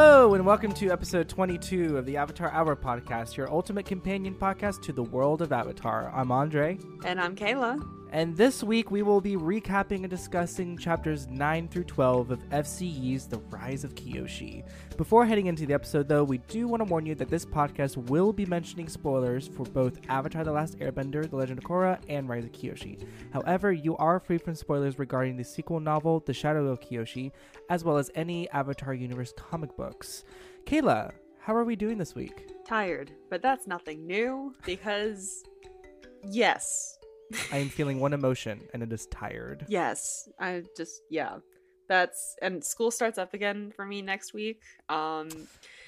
Hello, and welcome to episode 22 of the Avatar Hour podcast, your ultimate companion podcast to the world of Avatar. I'm Andre, And I'm Kayla. And this week we will be recapping and discussing chapters 9 through 12 of F.C. Yee's The Rise of Kyoshi. Before heading into the episode, though, we do want to warn you that this podcast will be mentioning spoilers for both Avatar The Last Airbender, The Legend of Korra, and Rise of Kyoshi. However, you are free from spoilers regarding the sequel novel, The Shadow of Kyoshi, as well as any Avatar Universe comic books. Kayla, how are we doing this week? Tired, but that's nothing new because, yes, I am feeling one emotion, and it is tired. yes, I just yeah, that's and school starts up again for me next week. Um,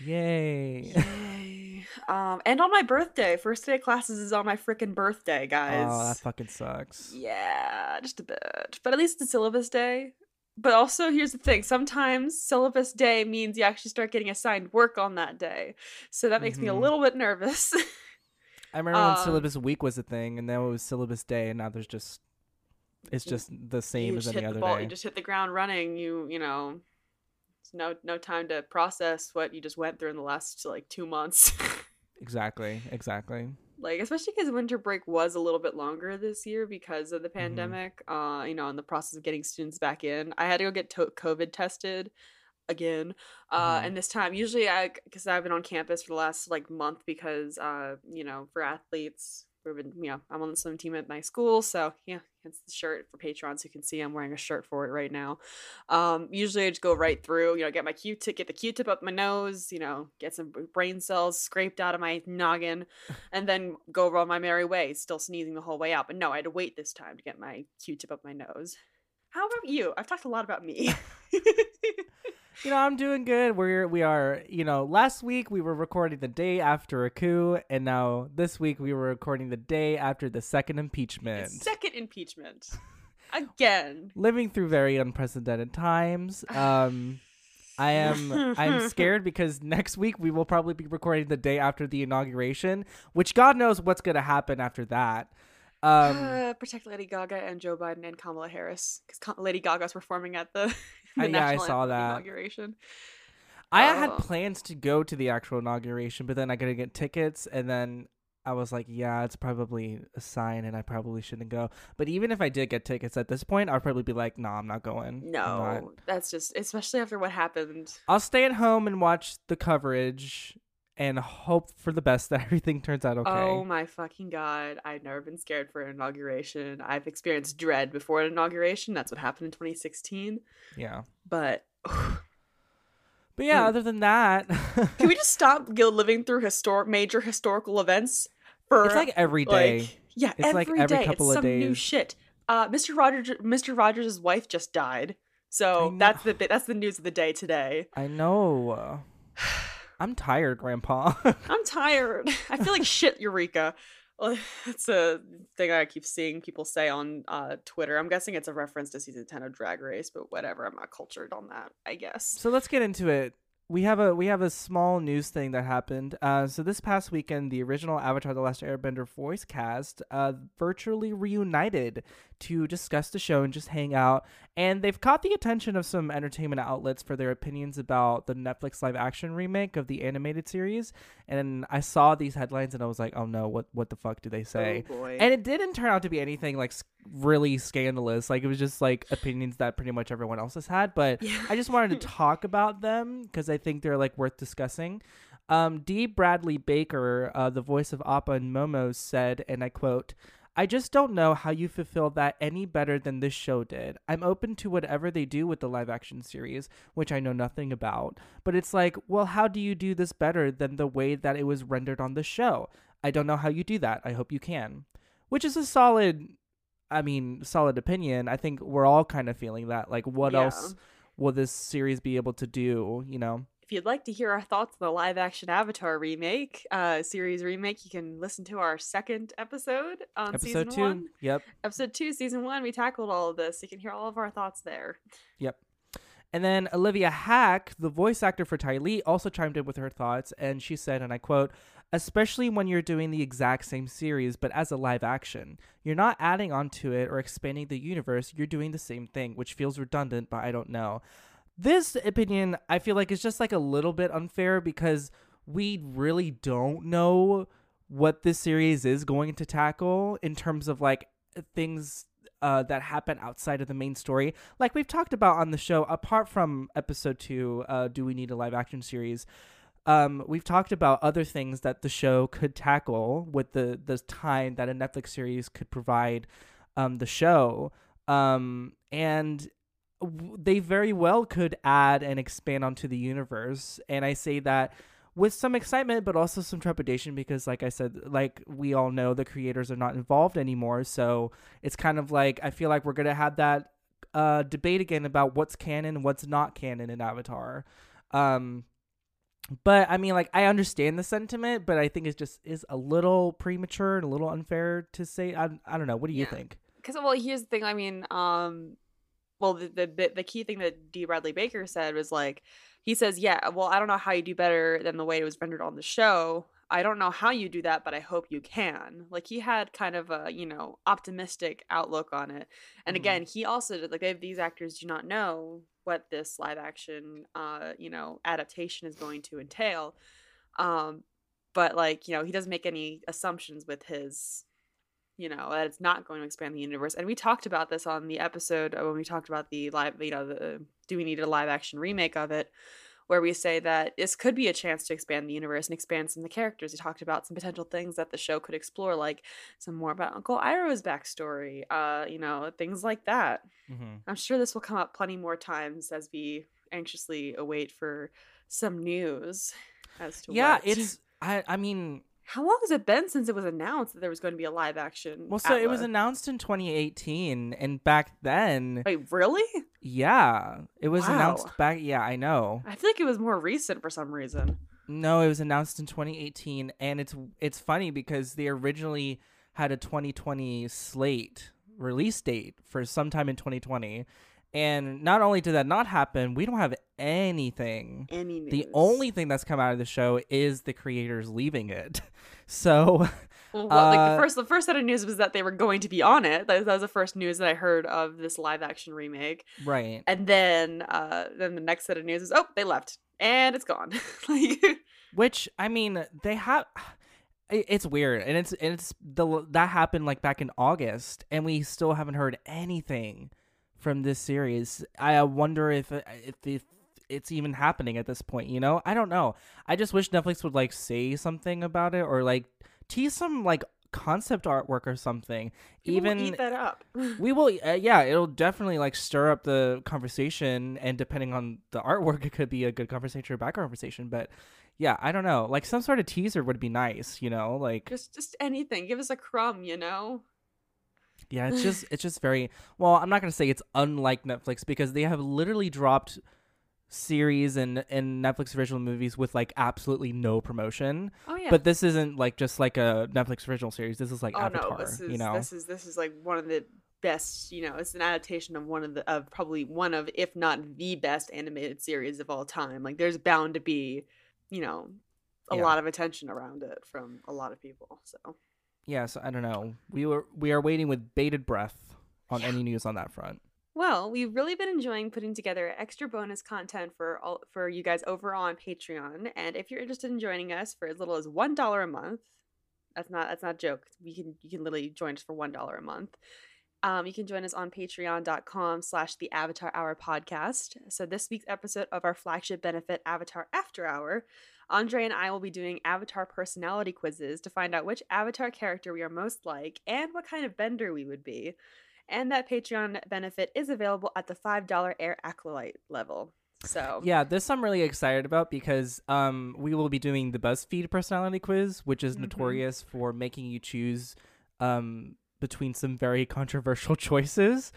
Yay. yay. um, and on my birthday, first day of classes is on my freaking birthday, guys. Oh, that fucking sucks. Yeah, just a bit, but at least it's syllabus day. But also, here's the thing: sometimes syllabus day means you actually start getting assigned work on that day, so that makes me a Mhm. little bit nervous. I remember when Um, syllabus week was a thing, and then it was syllabus day, and now there's just it's just the same as any other the ball, day. You just hit the ground running. You you know, it's no no time to process what you just went through in the last like two months. Exactly, exactly. like especially because winter break was a little bit longer this year because of the Mm-hmm. pandemic. Uh, you know, in the process of getting students back in, I had to go get to- COVID tested again. Uh, Mhm. and this time, usually I because I've been on campus for the last like month because uh, you know, for athletes. We've been, you know, I'm on the swim team at my school, so yeah, it's the shirt for patrons who can see I'm wearing a shirt for it right now. Um, usually I just go right through, you know, get my Q-tip, get the Q-tip up my nose, you know, get some brain cells scraped out of my noggin, and then go on my merry way, still sneezing the whole way out. But no, I had to wait this time to get my Q-tip up my nose. How about you? I've talked a lot about me. You know, I'm doing good. We're we are, you know, last week we were recording the day after a coup, and now this week we were recording the day after the second impeachment. Second impeachment. Again. Living through very unprecedented times. Um I am I'm scared because next week we will probably be recording the day after the inauguration, which God knows what's going to happen after that. Um uh, protect Lady Gaga and Joe Biden and Kamala Harris because Lady Gaga's performing at the, the Uh, yeah, I saw that. inauguration. I had Oh. plans to go to the actual inauguration, but then I gotta get tickets, and then I was like, yeah, it's probably a sign, and I probably shouldn't go. But even if I did get tickets at this point, I'd probably be like, nah, I'm not going. I'm not. No, that's just especially after what happened. I'll stay at home and watch the coverage and hope for the best that everything turns out okay. Oh my fucking god! I've never been scared for an inauguration. I've experienced dread before an inauguration. That's what happened in 2016. yeah. But But yeah, Hmm. other than that, can we just stop living through historic major historical events for it's like every day. like yeah, It's like every every day. couple it's of some new shit. Uh, Mr. Rogers, Mr. Rogers' wife just died. So that's the. That's the news of the day today. I know. I'm tired, Grandpa. I'm tired. I feel like shit, Eureka. That's a thing I keep seeing people say on uh, Twitter. I'm guessing it's a reference to season 10 of Drag Race, but whatever. I'm not cultured on that, I guess. So let's get into it. We have a we have a small news thing that happened. Uh, so this past weekend, the original Avatar: The Last Airbender voice cast uh, virtually reunited to discuss the show and just hang out. And they've caught the attention of some entertainment outlets for their opinions about the Netflix live action remake of the animated series. And I saw these headlines and I was like, oh no, what what the fuck do they say? Oh. And it didn't turn out to be anything like really scandalous. Like it was just like opinions that pretty much everyone else has had. But Yeah. I just wanted to talk about them because I think they're like worth discussing. Um, D. Bradley Baker, uh, the voice of Appa and Momo, said, and I quote. I just don't know how you fulfill that any better than this show did. I'm open to whatever they do with the live action series, which I know nothing about. But it's like, well, how do you do this better than the way that it was rendered on the show? I don't know how you do that. I hope you can. Which is a solid, I mean, solid opinion. I think we're all kind of feeling that. Like, what Yeah. else will this series be able to do? You know? If you'd like to hear our thoughts on the live action Avatar remake, uh, series remake, you can listen to our second episode on Episode season two. one. Yep. Episode two, season one, we tackled all of this. You can hear all of our thoughts there. Yep. And then Olivia Hack, the voice actor for Ty Lee, also chimed in with her thoughts, and she said, and I quote, especially when you're doing the exact same series but as a live action. You're not adding onto it or expanding the universe, you're doing the same thing, which feels redundant, but I don't know. This opinion, I feel like, is just like a little bit unfair because we really don't know what this series is going to tackle in terms of like things uh, that happen outside of the main story. Like we've talked about on the show, apart from episode two, uh, Do We Need a Live Action Series? Um, we've talked about other things that the show could tackle with the, the time that a Netflix series could provide um, the show. Um, and w- they very well could add and expand onto the universe. And I say that with some excitement but also some trepidation because like i said like we all know the creators are not involved anymore so it's kind of like i feel like we're gonna have that uh, debate again about what's canon what's not canon in avatar um but i mean like i understand the sentiment but i think it just is a little premature and a little unfair to say i, I don't know. What do you Yeah. think? Because well here's the thing i mean um well the, the the key thing that d. Bradley baker said was like he says yeah well i don't know how you do better than the way it was rendered on the show. I don't know how you do that but i hope you can. Like he had kind of a you know optimistic outlook on it. And Mhm. again he also did like they, these actors do not know what this live action uh you know adaptation is going to entail um but like you know he doesn't make any assumptions with his you know that it's not going to expand the universe and we talked about this on the episode uh, when we talked about the live you know the do we need a live action remake of it where we say that this could be a chance to expand the universe and expand some of the characters we talked about some potential things that the show could explore like some more about uncle iroh's backstory uh you know things like that mm-hmm. i'm sure this will come up plenty more times as we anxiously await for some news as to yeah what. it's i i mean how long has it been since it was announced that there was going to be a live action well so it was announced in 2018 and back then Wait, really? Yeah, it was announced back. Yeah, I know. I feel like it was more recent for some reason. No, it was announced in 2018, and it's it's funny because they originally had a 2020 slate release date for sometime in 2020, and not only did that not happen, we don't have anything. Any news. The only thing that's come out of the show is the creators leaving it. So well, well, like uh, the first the first set of news was that they were going to be on it. That, that was the first news that I heard of this live action remake. right, And then uh then the next set of news is oh they left and it's gone. like which I mean they have. It's weird, and it's and it's the that happened like back in August, and we still haven't heard anything from this series. I wonder if if, if it's even happening at this point. You know, I don't know. I just wish Netflix would like say something about it or like tease some like concept artwork or something. people will even eat that up. we will uh, yeah it'll definitely like stir up the conversation and depending on the artwork it could be a good conversation or bad conversation but yeah i don't know like some sort of teaser would be nice you know like just just anything. Give us a crumb, you know. Yeah it's just it's just very well i'm not gonna say it's unlike netflix because they have literally dropped series and and netflix original movies with like absolutely no promotion Oh yeah. but this isn't like just like a netflix original series this is like oh avatar no, this is you know this is this is like one of the best. You know, it's an adaptation of one of the of probably one of if not the best animated series of all time. Like there's bound to be, you know, a Yeah. lot of attention around it from a lot of people. So yeah so i don't know we were we are waiting with bated breath on any news on that front Well, we've really been enjoying putting together extra bonus content for all for you guys over on Patreon. And if you're interested in joining us for as little as one dollar a month, that's not that's not a joke. You can you can literally join us for one dollar a month. Um, you can join us on patreon.com slash the Avatar Hour podcast. So this week's episode of our flagship benefit, Avatar After Hour, Andre and I will be doing Avatar personality quizzes to find out which Avatar character we are most like and what kind of bender we would be and that Patreon benefit is available at the $5 Air Acolyte level. So, Yeah, this I'm really excited about because um we will be doing the BuzzFeed personality quiz, which is Mhm. notorious for making you choose um between some very controversial choices.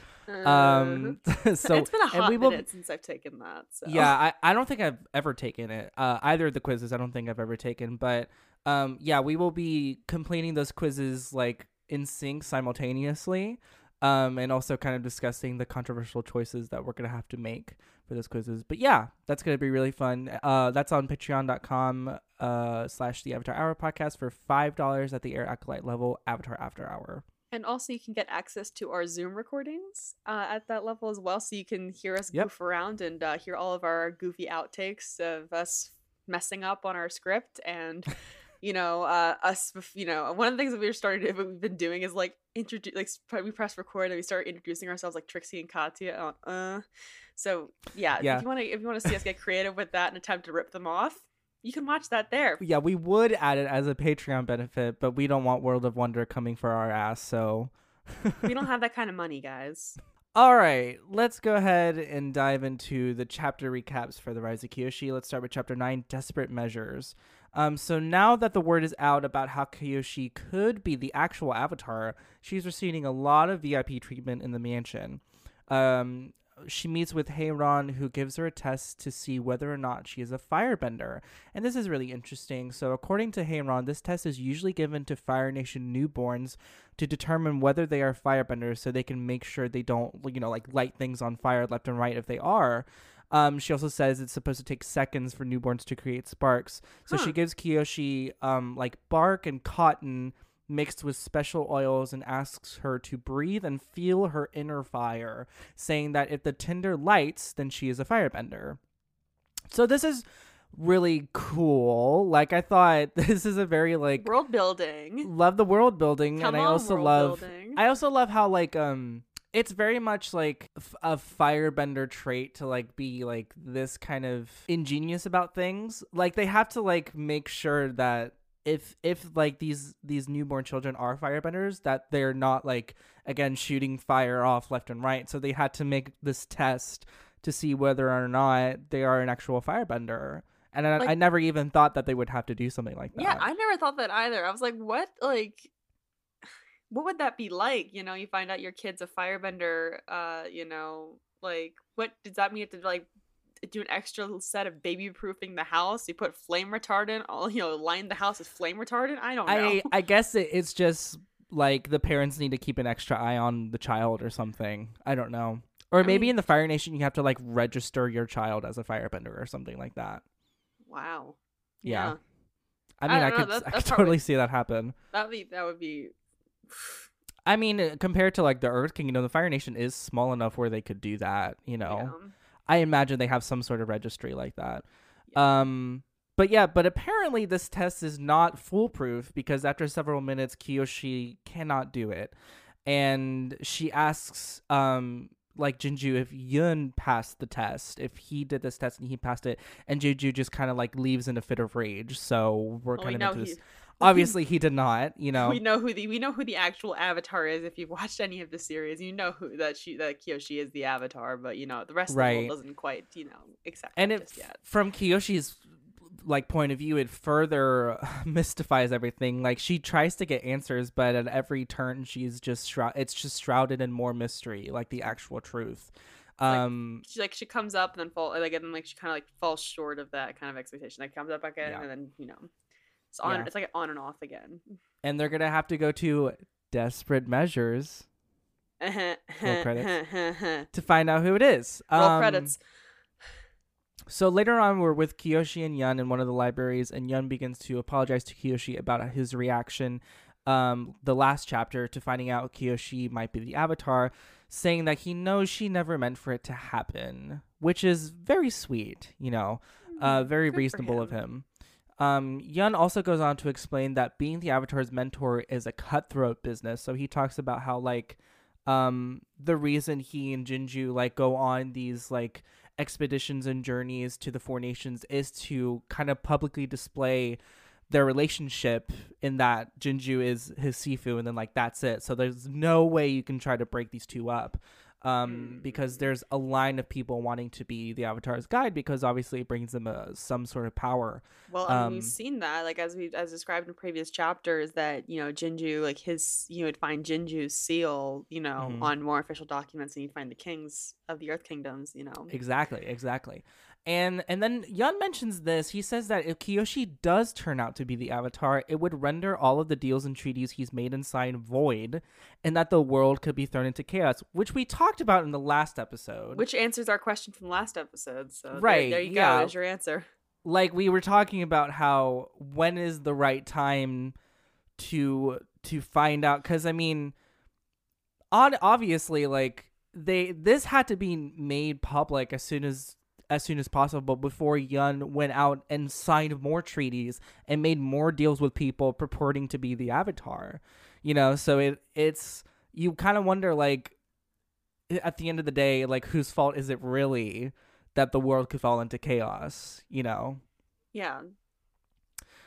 Um so Uh, it's been a and hot we will- minute since I've taken that. So. yeah, I, I don't think I've ever taken it. Uh either of the quizzes I don't think I've ever taken, but um yeah, we will be completing those quizzes like in sync simultaneously. Um, and also kind of discussing the controversial choices that we're gonna have to make for those quizzes. But yeah, that's gonna be really fun. Uh, that's on patreon.com uh slash the Avatar Hour podcast for five dollars at the Air Acolyte level, Avatar After Hour. And also, you can get access to our Zoom recordings uh, at that level as well, so you can hear us Yep. goof around and uh, hear all of our goofy outtakes of us messing up on our script and. You know, uh, us. You know, one of the things that we've started, we've been doing is like introduce, like we press record and we start introducing ourselves like Trixie and Katya. Uh, uh. so yeah, Yeah. if you want to, if you want to see us get creative with that and attempt to rip them off, you can watch that there. Yeah, we would add it as a Patreon benefit, but we don't want World of Wonder coming for our ass, so we don't have that kind of money, guys. All right, let's go ahead and dive into the chapter recaps for the Rise of Kyoshi. Let's start with chapter 9, Desperate Measures. Um, so now that the word is out about how Kyoshi could be the actual avatar, she's receiving a lot of VIP treatment in the mansion. Um, she meets with Hei-Ran, who gives her a test to see whether or not she is a firebender. And this is really interesting. So, according to Hei-Ran, this test is usually given to Fire Nation newborns to determine whether they are firebenders so they can make sure they don't, you know, like light things on fire left and right if they are. Um, she also says it's supposed to take seconds for newborns to create sparks. So Huh. she gives Kyoshi um, like bark and cotton mixed with special oils and asks her to breathe and feel her inner fire, saying that if the tinder lights, then she is a firebender. So this is really cool. Like I thought this is a very like World building. love the world building Come and I also love building. I also love how like um it's very much like f- a firebender trait to like be like this kind of ingenious about things. Like they have to like make sure that if if like these these newborn children are firebenders that they're not like again shooting fire off left and right. So they had to make this test to see whether or not they are an actual firebender. And I, Like- I never even thought that they would have to do something like that. Yeah, I never thought that either. I was like, what? Like, what would that be like? You know, you find out your kid's a firebender. Uh, you know, like, what does that mean? To like do an extra set of baby proofing the house. You put flame retardant. All you know, line the house with flame retardant. I don't know. I I guess it, it's just like the parents need to keep an extra eye on the child or something. I don't know. Or I maybe mean- in the Fire Nation you have to like register your child as a firebender or something like that. wow. Yeah. Yeah. I I mean, I, don't could that- I could that's totally see that happen. That would be that would be. I mean, compared to like the Earth King, you know, the Fire Nation is small enough where they could do that. You know, yeah. I imagine they have some sort of registry like that. Yeah. Um, but yeah, but apparently this test is not foolproof because after several minutes, Kyoshi cannot do it, and she asks, um, like Jianzhu if Yun passed the test, if he did this test and he passed it, and Jianzhu just kind of like leaves in a fit of rage. So we're kind know of into he- this. Obviously, he did not. You know, We know who the we know who the actual avatar is. If you've watched any of the series, you know who that she that Kyoshi is the avatar. But you know the rest of the Right. world doesn't quite you know accept and it yet. from Kyoshi's like point of view it further mystifies everything like she tries to get answers but at every turn she's just shroud it's just shrouded in more mystery like the actual truth like- um She like she comes up and then fall like and then like she kind of like falls short of that kind of expectation. Like comes up again Yeah. and then you know it's on. Yeah. It's like on and off again. and they're gonna have to go to desperate measures credits. To find out who it is um, credits. So later on, we're with Kyoshi and Yun in one of the libraries, and Yun begins to apologize to Kyoshi about his reaction, um, the last chapter, to finding out Kyoshi might be the Avatar, saying that he knows she never meant for it to happen, which is very sweet, you know, uh, very Good reasonable of him. Um, Yun also goes on to explain that being the Avatar's mentor is a cutthroat business. So he talks about how like um the reason he and Jianzhu like go on these like expeditions and journeys to the four nations is to kind of publicly display their relationship in that Jianzhu is his Sifu and then like that's it. So there's no way you can try to break these two up. Um, because there's a line of people wanting to be the Avatar's guide because obviously it brings them a, some sort of power. Well, I mean, um, we've seen that, like as we as described in previous chapters, that you know Jianzhu, like his, you would find Jianzhu's seal, you know, Mhm. on more official documents, and you'd find the kings of the Earth Kingdoms, you know. Exactly, exactly. And and then Yun mentions this. He says that if Kyoshi does turn out to be the Avatar, it would render all of the deals and treaties he's made and signed void, and that the world could be thrown into chaos, which we talked about in the last episode. Which answers our question from last episode. So there- Right, there, you yeah. go. There's your answer. like we were talking about how when is the right time to to find out because i mean on obviously like they this had to be made public as soon as as soon as possible before Yun went out and signed more treaties and made more deals with people purporting to be the Avatar. You know, so it it's you kind of wonder like at the end of the day, like whose fault is it really that the world could fall into chaos? You know? Yeah.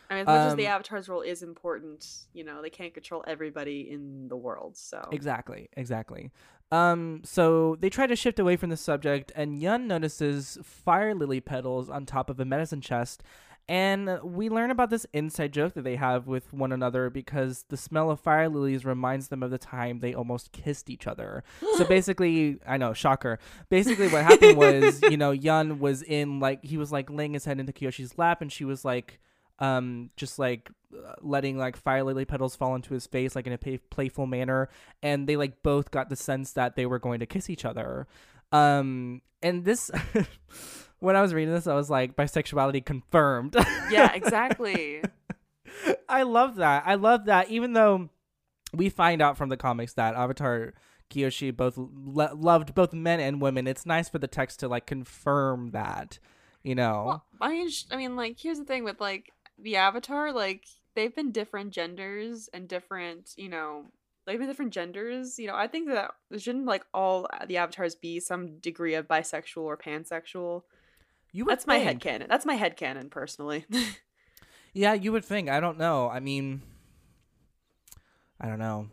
I mean, as much um, as the Um, Avatar's role is important, you know, they can't control everybody in the world. So Exactly, exactly. Um, so they try to shift away from the subject, and Yun notices fire lily petals on top of a medicine chest. And we learn about this inside joke that they have with one another because the smell of fire lilies reminds them of the time they almost kissed each other. So basically, I know, shocker. Basically, what happened was, you know, Yun was in like he was like laying his head into Kyoshi's lap, and she was like, um, just like uh, letting like fire lily petals fall into his face like in a pay- playful manner, and they like both got the sense that they were going to kiss each other. Um, and this. When I was reading this, I was like, bisexuality confirmed. yeah, exactly. I love that. I love that. Even though we find out from the comics that Avatar Kyoshi both lo- loved both men and women, it's nice for the text to like confirm that. You know. Well, I mean, sh- I mean, like, here's the thing with like the Avatar, like they've been different genders and different, you know, they've been different genders. You know, I think that shouldn't like all the avatars be some degree of bisexual or pansexual. you would That's my think. head canon. That's my head canon personally. Yeah, you would think. I don't know. I mean, I don't know.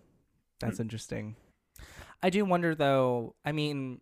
That's Hmm. interesting. I do wonder though. I mean,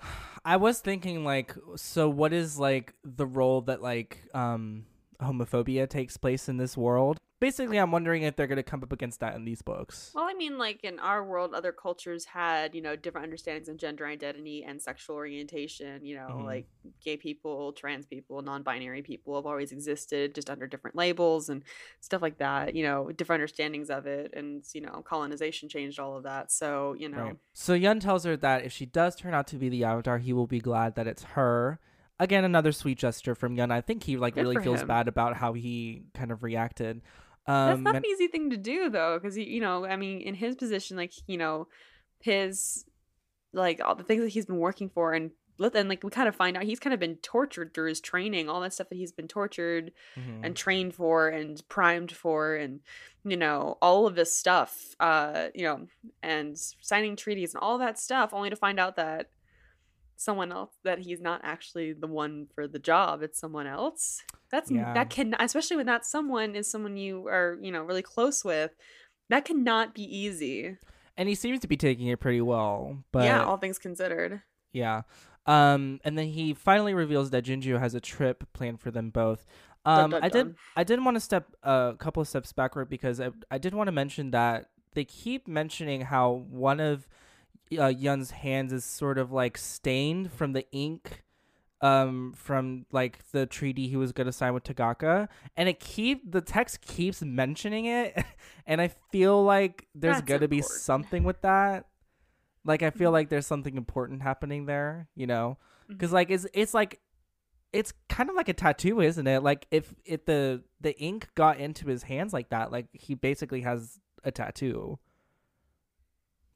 I was thinking like, so what is like the role that like um homophobia takes place in this world? Basically, I'm wondering if they're going to come up against that in these books. well, I mean, like in our world, other cultures had, you know, different understandings of gender identity and sexual orientation. You know, Mhm. like gay people, trans people, non binary people have always existed just under different labels and stuff like that. You know, different understandings of it. And, you know, colonization changed all of that. So, you know, Right. So Yun tells her that if she does turn out to be the Avatar, he will be glad that it's her. Again, another sweet gesture from Yun. I think he like Good really feels him. bad about how he kind of reacted. That's Um, not and- an easy thing to do though, because you know, I mean, in his position, like you know, his like all the things that he's been working for, and and like we kind of find out he's kind of been tortured through his training, all that stuff that he's been tortured Mhm. and trained for and primed for, and you know, all of this stuff, uh, you know, and signing treaties and all that stuff, only to find out that someone else that he's not actually the one for the job it's someone else that's Yeah. that can especially when that someone is someone you are you know really close with that cannot be easy and he seems to be taking it pretty well. But yeah all things considered Yeah. Um, and then he finally reveals that Jianzhu has a trip planned for them both. Um, dun, I did. I did want to step a couple of steps backward because I I did want to mention that they keep mentioning how one of uh, Yun's hands is sort of like stained from the ink. Um, from like the treaty he was gonna sign with Tagaka, and it keep the text keeps mentioning it, and I feel like there's gonna be something with that. Like I feel Mhm. like there's something important happening there, you know, because Mhm. like it's it's like it's kind of like a tattoo, isn't it? Like if if the the ink got into his hands like that, like he basically has a tattoo.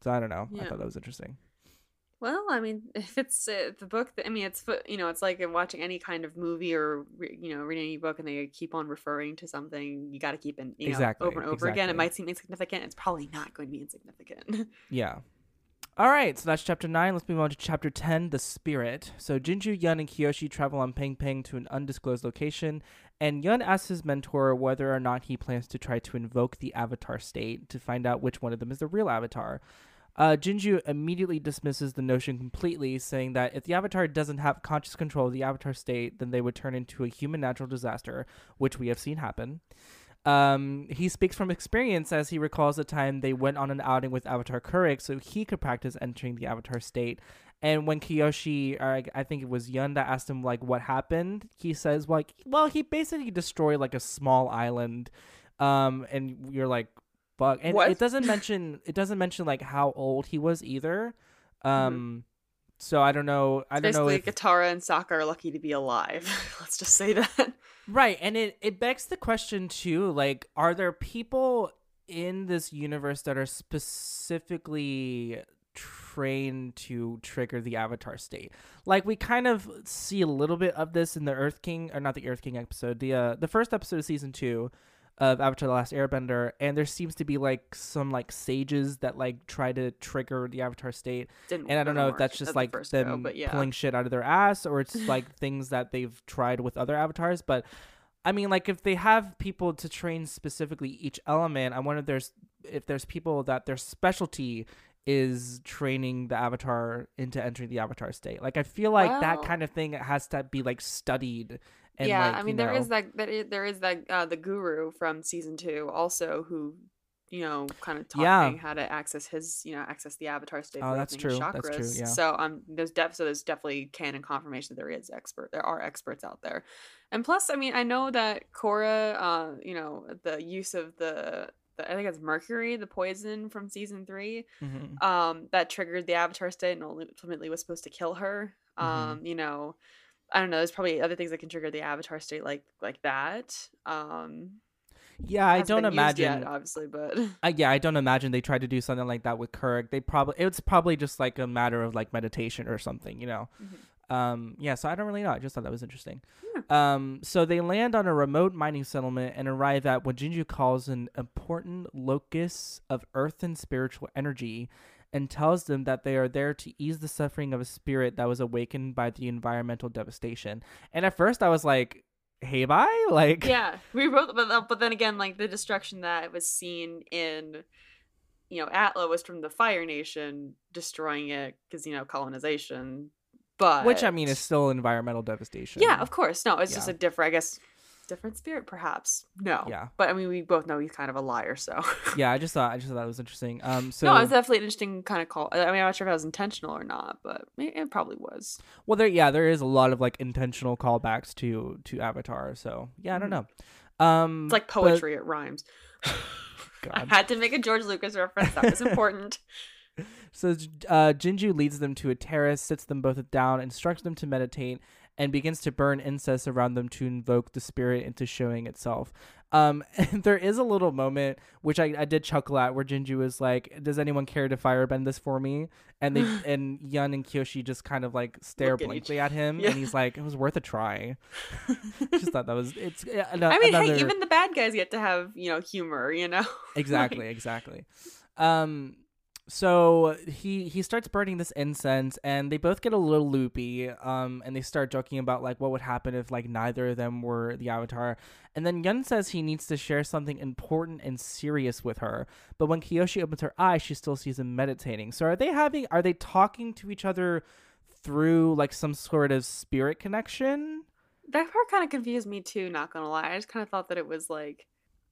So I don't know. I thought that was interesting. well i mean if it's uh, the book that, i mean it's you know it's like watching any kind of movie or you know reading any book and they keep on referring to something you got to keep in you know Exactly, over and over again it might seem insignificant it's probably not going to be insignificant Yeah. All right, so that's chapter 9. Let's move on to chapter 10, The Spirit. So Jianzhu, Yun, and Kyoshi travel on Peng Peng to an undisclosed location, and Yun asks his mentor whether or not he plans to try to invoke the Avatar state to find out which one of them is the real Avatar. Uh, Jianzhu immediately dismisses the notion completely, saying that if the Avatar doesn't have conscious control of the Avatar state, then they would turn into a human natural disaster, which we have seen happen. Um, he speaks from experience as he recalls the time they went on an outing with Avatar Kuruk so he could practice entering the Avatar state. And when Kyoshi, or I- think it was Yun that asked him like what happened, he says like, well, he basically destroyed like a small island. Um, and you're like, fuck. And What? it doesn't mention it doesn't mention like how old he was either. Mm-hmm. Um, so I don't know. I don't know basically if katara and Sokka are lucky to be alive let's just say that Right, and it it begs the question too, like are there people in this universe that are specifically trained to trigger the avatar state. Like we kind of see a little bit of this in the Earth King or not the Earth King episode, the uh, the first episode of season 2 of Avatar the Last Airbender and there seems to be like some like sages that like try to trigger the avatar state. Didn't And I don't know if that's just at the like them go, yeah. pulling shit out of their ass or it's like things that they've tried with other avatars, but I mean, like if they have people to train specifically each element, I wonder if there's if there's people that their specialty is training the avatar into entering the avatar state. Like I feel like that kind of thing has to be like studied. And yeah, like, I mean there know- is that is, there is that uh, the guru from season two also who you know kind of taught Yeah. me how to access his you know access the avatar state. Oh, that's true, that's true, chakras. yeah. So um, there's def so there's definitely canon confirmation that there is expert there are experts out there, and plus I mean I know that Korra uh you know the use of the. the I think it's mercury, the poison from season three Mhm. um that triggered the avatar state and ultimately was supposed to kill her Mhm. um you know i don't know there's probably other things that can trigger the avatar state like like that um Yeah, I don't imagine. yet, obviously but I, yeah, I don't imagine they tried to do something like that with Kuruk. They probably it's probably just like a matter of like meditation or something, you know. Mhm. Um, yeah, so I don't really know. I just thought that was interesting. Um, so they land on a remote mining settlement and arrive at what Jianzhu calls an important locus of earth and spiritual energy, and tells them that they are there to ease the suffering of a spirit that was awakened by the environmental devastation. And at first, I was like, "Hey, bye!" Like, yeah we wrote but, uh, but then again like the destruction that was seen in you know atla was from the fire nation destroying it because you know colonization but which I mean is still environmental devastation. yeah of course no it's just a different i guess different spirit perhaps no Yeah. but i mean we both know he's kind of a liar so yeah. I just thought I just thought that was interesting. Um, so no, it was definitely an interesting kind of call. I mean, I'm not sure if that was intentional or not, but it, probably was. Well, there, yeah, there is a lot of like intentional callbacks to to Avatar. So yeah, I don't know. Um, It's like but- poetry; it rhymes. I had to make a George Lucas reference. That was important. So uh, Jianzhu leads them to a terrace, sits them both down, instructs them to meditate, and begins to burn incense around them to invoke the spirit into showing itself. Um, and there is a little moment which I, I did chuckle at where Jianzhu is like, "Does anyone care to firebend this for me?" And they and Yun and Kyoshi just kind of like stare Look blankly at him, Yeah. and he's like, "It was worth a try." just thought that was it's. yeah, ano- I mean, another, hey, even the bad guys get to have you know humor. You know, exactly exactly um so he he starts burning this incense and they both get a little loopy um and they start joking about like what would happen if like neither of them were the avatar. And then yun says he needs to share something important and serious with her. But when kyoshi opens her eyes she still sees him meditating. So are they having are they talking to each other through like some sort of spirit connection? That part kind of confused me too. Not gonna lie, I just kind of thought that it was like,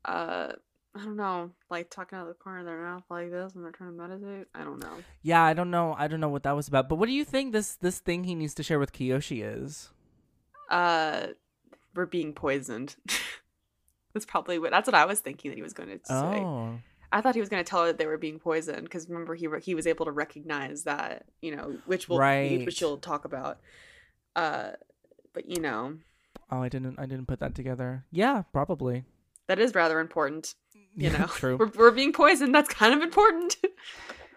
uh, I don't know, like talking out of the corner of their mouth like this when they're trying to meditate. I don't know. yeah i don't know i don't know what that was about but what do you think this this thing he needs to share with kyoshi is Uh, we're being poisoned. that's probably what. That's what I was thinking that he was going to say. Oh, I thought he was going to tell her that they were being poisoned because remember he he was able to recognize that you know which will Right. which you'll talk about. Uh, but you know oh, I didn't, I didn't put that together. Yeah, probably. that is rather important. You know, true. we're we're being poisoned. That's kind of important.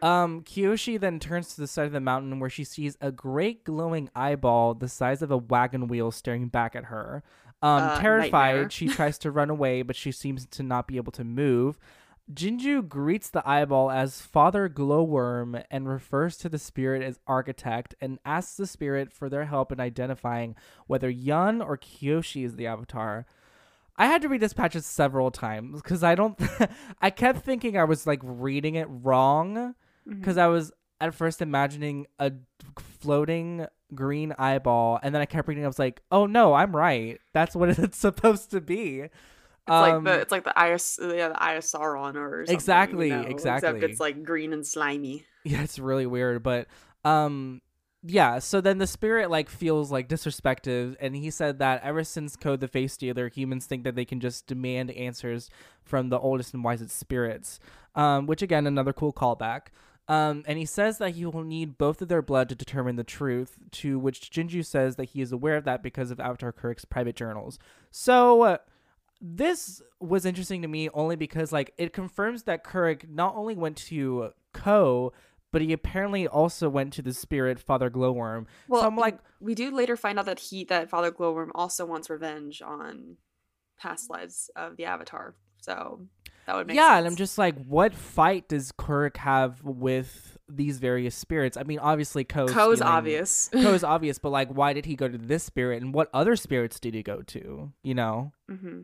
Um, Kyoshi then turns to the side of the mountain where she sees a great glowing eyeball the size of a wagon wheel staring back at her. Um, Uh, terrified, nightmare. she tries to run away, but she seems to not be able to move. Jianzhu greets the eyeball as Father Glowworm and refers to the spirit as architect and asks the spirit for their help in identifying whether Yun or Kyoshi is the avatar. I had to read this passage several times because I don't. I kept thinking I was like reading it wrong because I was at first imagining a floating green eyeball, and then I kept reading. I was like, "Oh no, I'm right. That's what it's supposed to be." It's Um, like the it's like the Ios yeah the Eye of Sauron or something, Exactly, you know, exactly. Except it's like green and slimy. yeah, it's really weird, but um, yeah. So then the spirit like feels like disrespected, and he said that ever since Koh the Face Stealer, humans think that they can just demand answers from the oldest and wisest spirits. Um, which again, another cool callback. Um, and he says that he will need both of their blood to determine the truth. To which Jianzhu says that he is aware of that because of Avatar Kuruk's private journals. So. Uh, this was interesting to me only because like it confirms that Kuruk not only went to Koh, but he apparently also went to the spirit Father Glowworm. Well, so I'm like, we do later find out that he that Father Glowworm also wants revenge on past lives of the Avatar. So that would make yeah, sense. and I'm just like, what fight does Kuruk have with these various spirits? I mean, obviously Koh's Koh's obvious. Koh's obvious, but like, why did he go to this spirit, and what other spirits did he go to? You know, hmm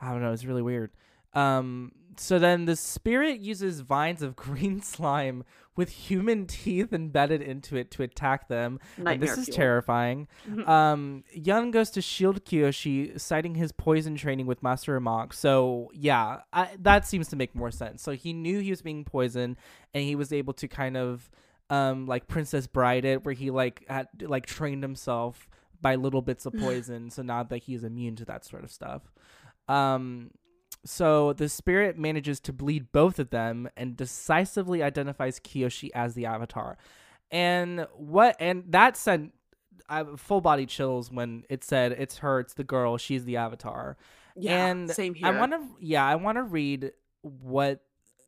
I don't know. It's really weird. Um, so then the spirit uses vines of green slime with human teeth embedded into it to attack them. and this is fuel. terrifying. Mhm. Um, Yun goes to shield Kyoshi, citing his poison training with Master Amok. So yeah, I, that seems to make more sense. So he knew he was being poisoned, and he was able to kind of, um, like Princess Bride it, where he like had like trained himself by little bits of poison. so now that he's immune to that sort of stuff. Um, so the spirit manages to bleed both of them and decisively identifies Kyoshi as the avatar. And what and that sent I, full body chills when it said it's her, it's the girl, she's the avatar. Yeah, and same here. I want to yeah, I want to read what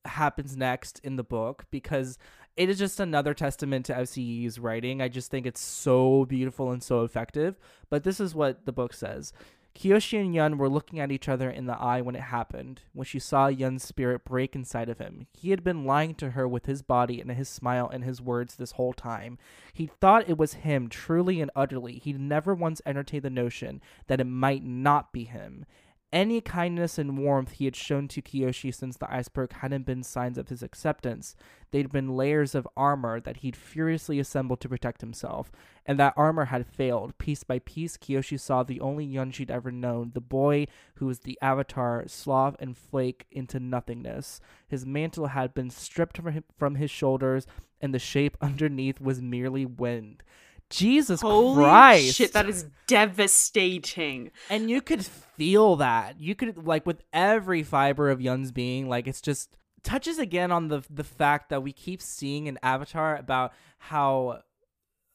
happens next in the book because it is just another testament to F.C. Yee's writing. I just think it's so beautiful and so effective. But this is what the book says. Kyoshi and Yun were looking at each other in the eye when it happened, when she saw Yun's spirit break inside of him. He had been lying to her with his body and his smile and his words this whole time. He thought it was him, truly and utterly. He never once entertained the notion that it might not be him. Any kindness and warmth he had shown to Kyoshi since the iceberg hadn't been signs of his acceptance. They'd been layers of armor that he'd furiously assembled to protect himself, and that armor had failed. Piece by piece, Kyoshi saw the only Yun she'd ever known, the boy who was the avatar, slough and flake into nothingness. His mantle had been stripped from, from his shoulders, and the shape underneath was merely wind. Jesus Holy Christ! shit, that is devastating. and you could feel that you could like with every fiber of Yun's being like it's just touches again on the the fact that we keep seeing in avatar about how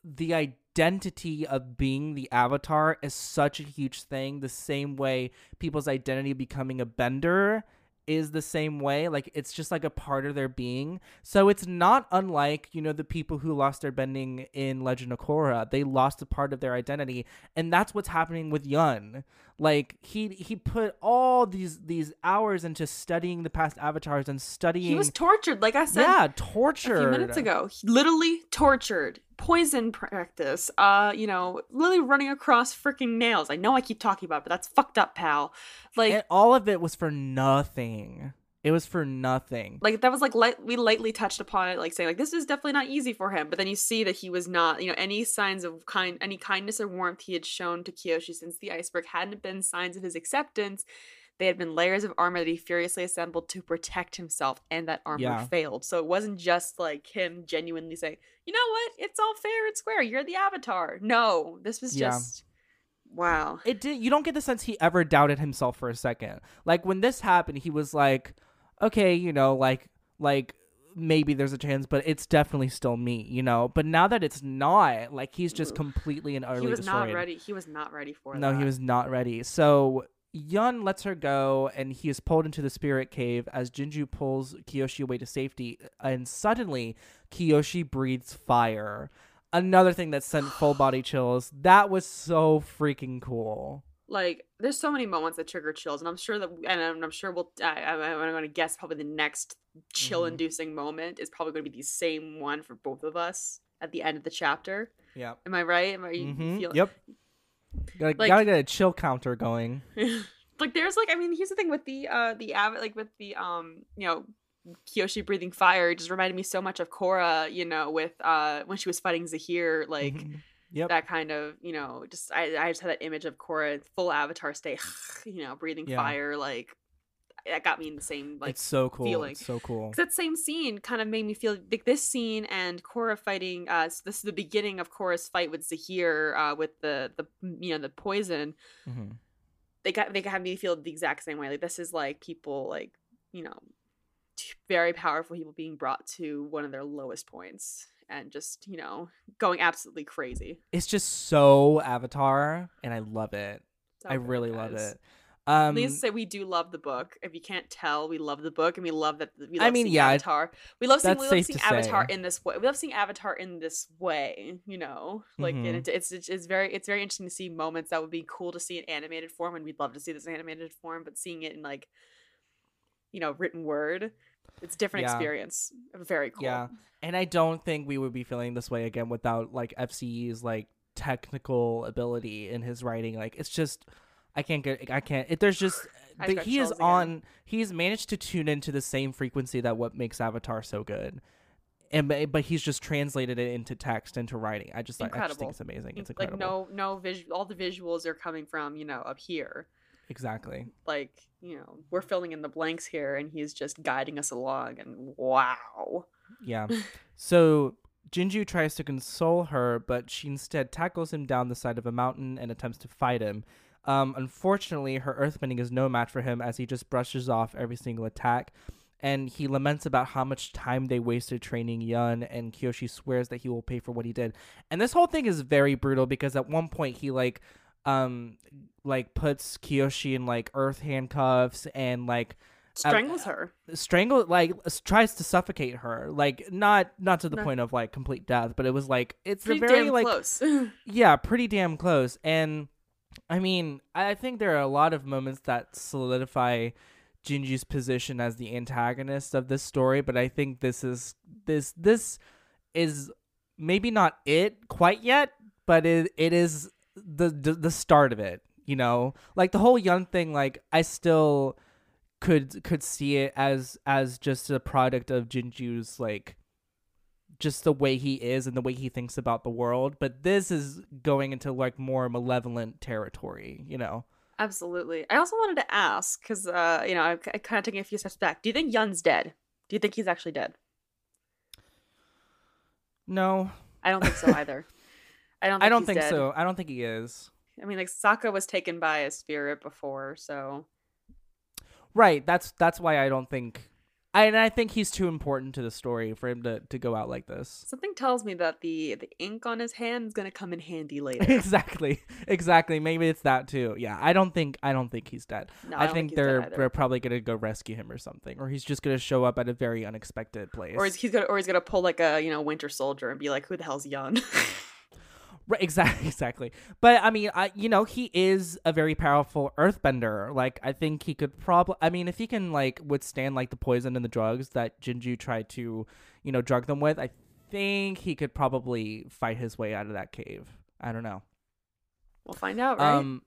the identity of being the avatar is such a huge thing the same way people's identity becoming a bender is the same way like it's just like a part of their being. So it's not unlike you know the people who lost their bending in legend of korra. They lost a part of their identity and that's what's happening with yun like he he put all these these hours into studying the past avatars and studying He was tortured, like I said yeah tortured. a few minutes ago. He- literally tortured, poison practice. Uh, you know, literally running across freaking nails. I know I keep talking about, it, but that's fucked up, pal. Like, and all of it was for nothing it was for nothing like that was like light, we lightly touched upon it, like saying like this is definitely not easy for him. But then you see that he was not, you know, any signs of kind, any kindness or warmth he had shown to Kyoshi since the iceberg hadn't been signs of his acceptance. They had been layers of armor that he furiously assembled to protect himself, and that armor Yeah. failed. So it wasn't just like him genuinely saying, "You know what? It's all fair and square. You're the Avatar." No, this was Yeah. just wow. it did you don't get the sense he ever doubted himself for a second like when this happened he was like okay you know like like maybe there's a chance but it's definitely still me you know but now that it's not like he's just completely and utterly He was destroyed not ready. He was not ready for no that. he was not ready so Yun lets her go and he is pulled into the spirit cave as Jianzhu pulls Kyoshi away to safety and suddenly Kyoshi breathes fire. Another thing that sent full body chills. That was so freaking cool. Like there's so many moments that trigger chills and i'm sure that and i'm, I'm sure we'll I, i'm going to guess probably the next chill inducing moment is probably going to be the same one for both of us at the end of the chapter Yeah. am i right am i you Mhm, feel Yep. Gotta, Like- gotta get a chill counter going. like there's like i mean here's the thing with the uh the av- like with the um you know Kyoshi breathing fire just reminded me so much of Korra, you know, with uh when she was fighting Zahir, like Mhm. Yep. that kind of, you know, just I I just had that image of Korra full avatar state, you know, breathing Yeah. fire, like that got me in the same like it's so cool. feeling. It's so cool. that same scene kind of made me feel like this scene and Korra fighting. Uh, so this is the beginning of Korra's fight with Zahir uh, with the the you know the poison. Mhm. They got they got me feel the exact same way. Like this is like people like you know very powerful people being brought to one of their lowest points and just you know going absolutely crazy. It's just so Avatar, and I love it. I really love it. Um, to say, we do love the book. If you can't tell, we love the book, and we love that. We love I mean, yeah, Avatar. We love seeing, we love seeing Avatar say. in this way. We love seeing Avatar in this way. You know, like Mhm. it, it's, it's it's very it's very interesting to see moments that would be cool to see in animated form, and we'd love to see this animated form. But seeing it in like, you know, written word, it's a different Yeah. experience. Very cool. Yeah. And I don't think we would be feeling this way again without like F.C. Yee's like technical ability in his writing. Like it's just I can't get I can't it, there's just the, he is again. on he's managed to tune into the same frequency that what makes Avatar so good. And but, he's just translated it into text into writing. I just like I just think it's amazing. It's like incredible. no no visual. All the visuals are coming from you know up here. Exactly. like you know we're filling in the blanks here and he's just guiding us along and wow Yeah. so Jianzhu tries to console her, but she instead tackles him down the side of a mountain and attempts to fight him. Um, unfortunately, her earthbending is no match for him as he just brushes off every single attack. And he laments about how much time they wasted training Yun, and Kyoshi swears that he will pay for what he did. And this whole thing is very brutal because at one point he like um like puts Kyoshi in like earth handcuffs and like strangles her. strangle like tries to suffocate her. Like not not to the No. point of like complete death but it was like it's pretty a very like close. yeah pretty damn close. And i mean i think there are a lot of moments that solidify jianzhu's position as the antagonist of this story but i think this is this this is maybe not it quite yet but it it is the the, the start of it you know? Like the whole Yun thing like i still could could see it as as just a product of Jianzhu's like just the way he is and the way he thinks about the world. But this is going into like more malevolent territory you know? Absolutely. I also wanted to ask because uh you know i'm kind of taking a few steps back. Do you think yun's dead? Do you think he's actually dead? No. I don't think so either i don't think i don't think dead. so i don't think he is i mean like Sokka was taken by a spirit before so right that's that's why i don't think I, and I think he's too important to the story for him to, to go out like this. something tells me that the the ink on his hand is going to come in handy later exactly, exactly. Maybe it's that too. Yeah, I don't think I don't think he's dead. no, I, don't think they're they're probably gonna go rescue him or something, or he's just gonna show up at a very unexpected place. or he's, he's gonna or he's gonna pull like a you know winter soldier and be like who the hell's yun Right, exactly, exactly. But I mean, I you know he is a very powerful Earthbender. Like I think he could probably. I mean, if he can like withstand like the poison and the drugs that Jianzhu tried to, you know, drug them with, I think he could probably fight his way out of that cave. I don't know. we'll find out right Um,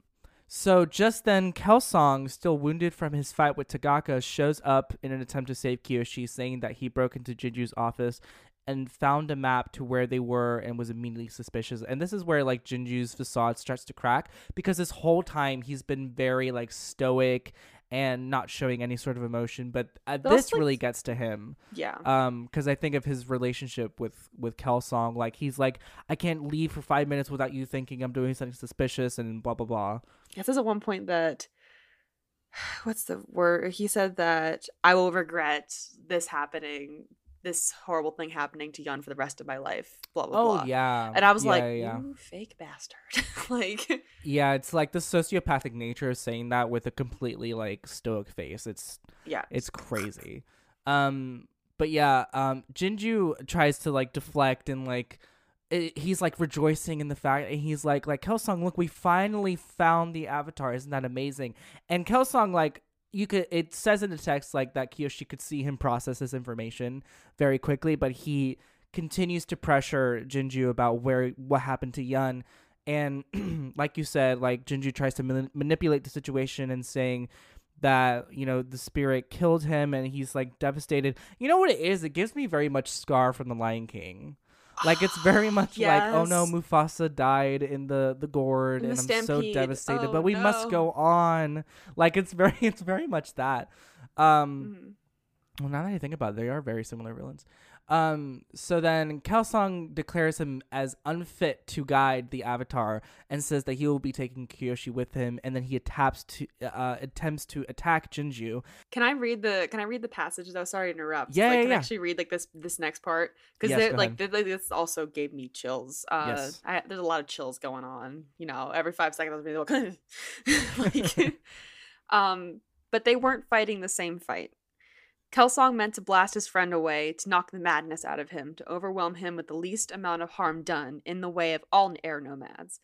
so just then, Kelsang, still wounded from his fight with Tagaka, shows up in an attempt to save Kyoshi, saying that he broke into Jianzhu's office and found a map to where they were and was immediately suspicious. And this is where like Jianzhu's facade starts to crack because this whole time he's been very like stoic and not showing any sort of emotion. But uh, this like- really gets to him yeah um because i think of his relationship with with kelsang like he's like i can't leave for five minutes without you thinking i'm doing something suspicious and blah blah blah It says at one point that what's the word? He said that I will regret this happening, this horrible thing happening to Yun for the rest of my life. Blah blah oh blah. yeah And I was Yeah, like, yeah "You fake bastard!" like, yeah it's like the sociopathic nature of saying that with a completely like stoic face it's yeah, it's crazy um but yeah um jianzhu tries to like deflect and like it, he's like rejoicing in the fact and he's like like kelsang look we finally found the avatar isn't that amazing and kelsang like you could it says in the text like that kyoshi could see him process this information very quickly but he continues to pressure jianzhu about where what happened to yun. And like you said like jianzhu tries to mani- manipulate the situation and saying that you know the spirit killed him and he's like devastated. You know what it is? It gives me very much scar from the lion king like it's very much like oh no mufasa died in the the gourd In and the i'm so devastated Oh, but we must go on. Like it's very it's very much that. Um Mhm. well, now that I think about it, they are very similar villains. Um, so then Kelsang declares him as unfit to guide the Avatar and says that he will be taking Kyoshi with him, and then he attempts to uh, attempts to attack Jianzhu. Can I read the Can I read the passage though? Sorry to interrupt. Yeah, like, yeah, can I yeah. actually read like this this next part because Yes, like ahead. th- th- this also gave me chills. Uh, Yes. I, there's a lot of chills going on. You know, every five seconds I was being like, like Um, but they weren't fighting the same fight. Kelsang meant to blast his friend away, to knock the madness out of him, to overwhelm him with the least amount of harm done in the way of all air nomads.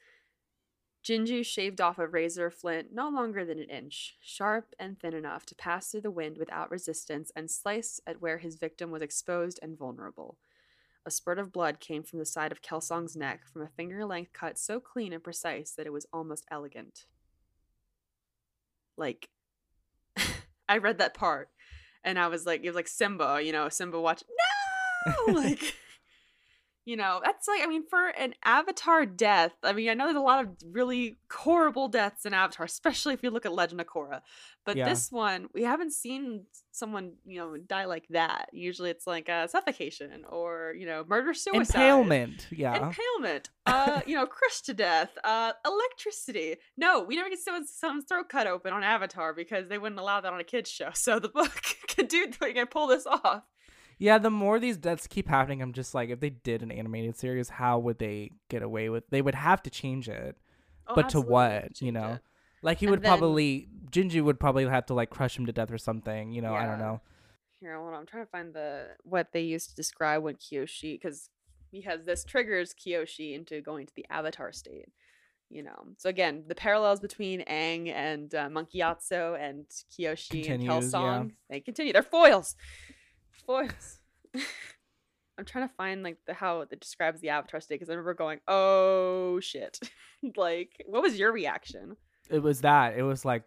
Jianzhu shaved off a razor flint no longer than an inch, sharp and thin enough to pass through the wind without resistance and slice at where his victim was exposed and vulnerable. A spurt of blood came from the side of Kelsang's neck, from a finger length cut so clean and precise that it was almost elegant. Like, I read that part and I was like, it was like Simba, you know, Simba watch no! like, you know, that's like, I mean, for an Avatar death, I mean, I know there's a lot of really horrible deaths in Avatar, especially if you look at Legend of Korra. But Yeah. this one, we haven't seen someone, you know, die like that. Usually it's like a suffocation or, you know, murder suicide. Impalement. Yeah. Impalement. Uh, you know, crushed to death. Uh, electricity. No, we never get someone's, someone's throat cut open on Avatar because they wouldn't allow that on a kids show. So the book could do can pull this off. Yeah, the more these deaths keep happening, I'm just like, if they did an animated series, how would they get away with? They would have to change it, Oh, but to what? You know, it. like he And would then- probably Jianzhu would probably have to like crush him to death or something. You know, I don't know. Here, hold on. I'm trying to find the what they used to describe when Kyoshi, because because this triggers Kyoshi into going to the Avatar state. You know, so again, the parallels between Aang and uh, Monk Gyatso and Kyoshi Continues, and yeah. They continue. They're foils. Foils. I'm trying to find like the how it describes the Avatar state because I remember going, "Oh shit!" like, what was your reaction? It was that. It was like,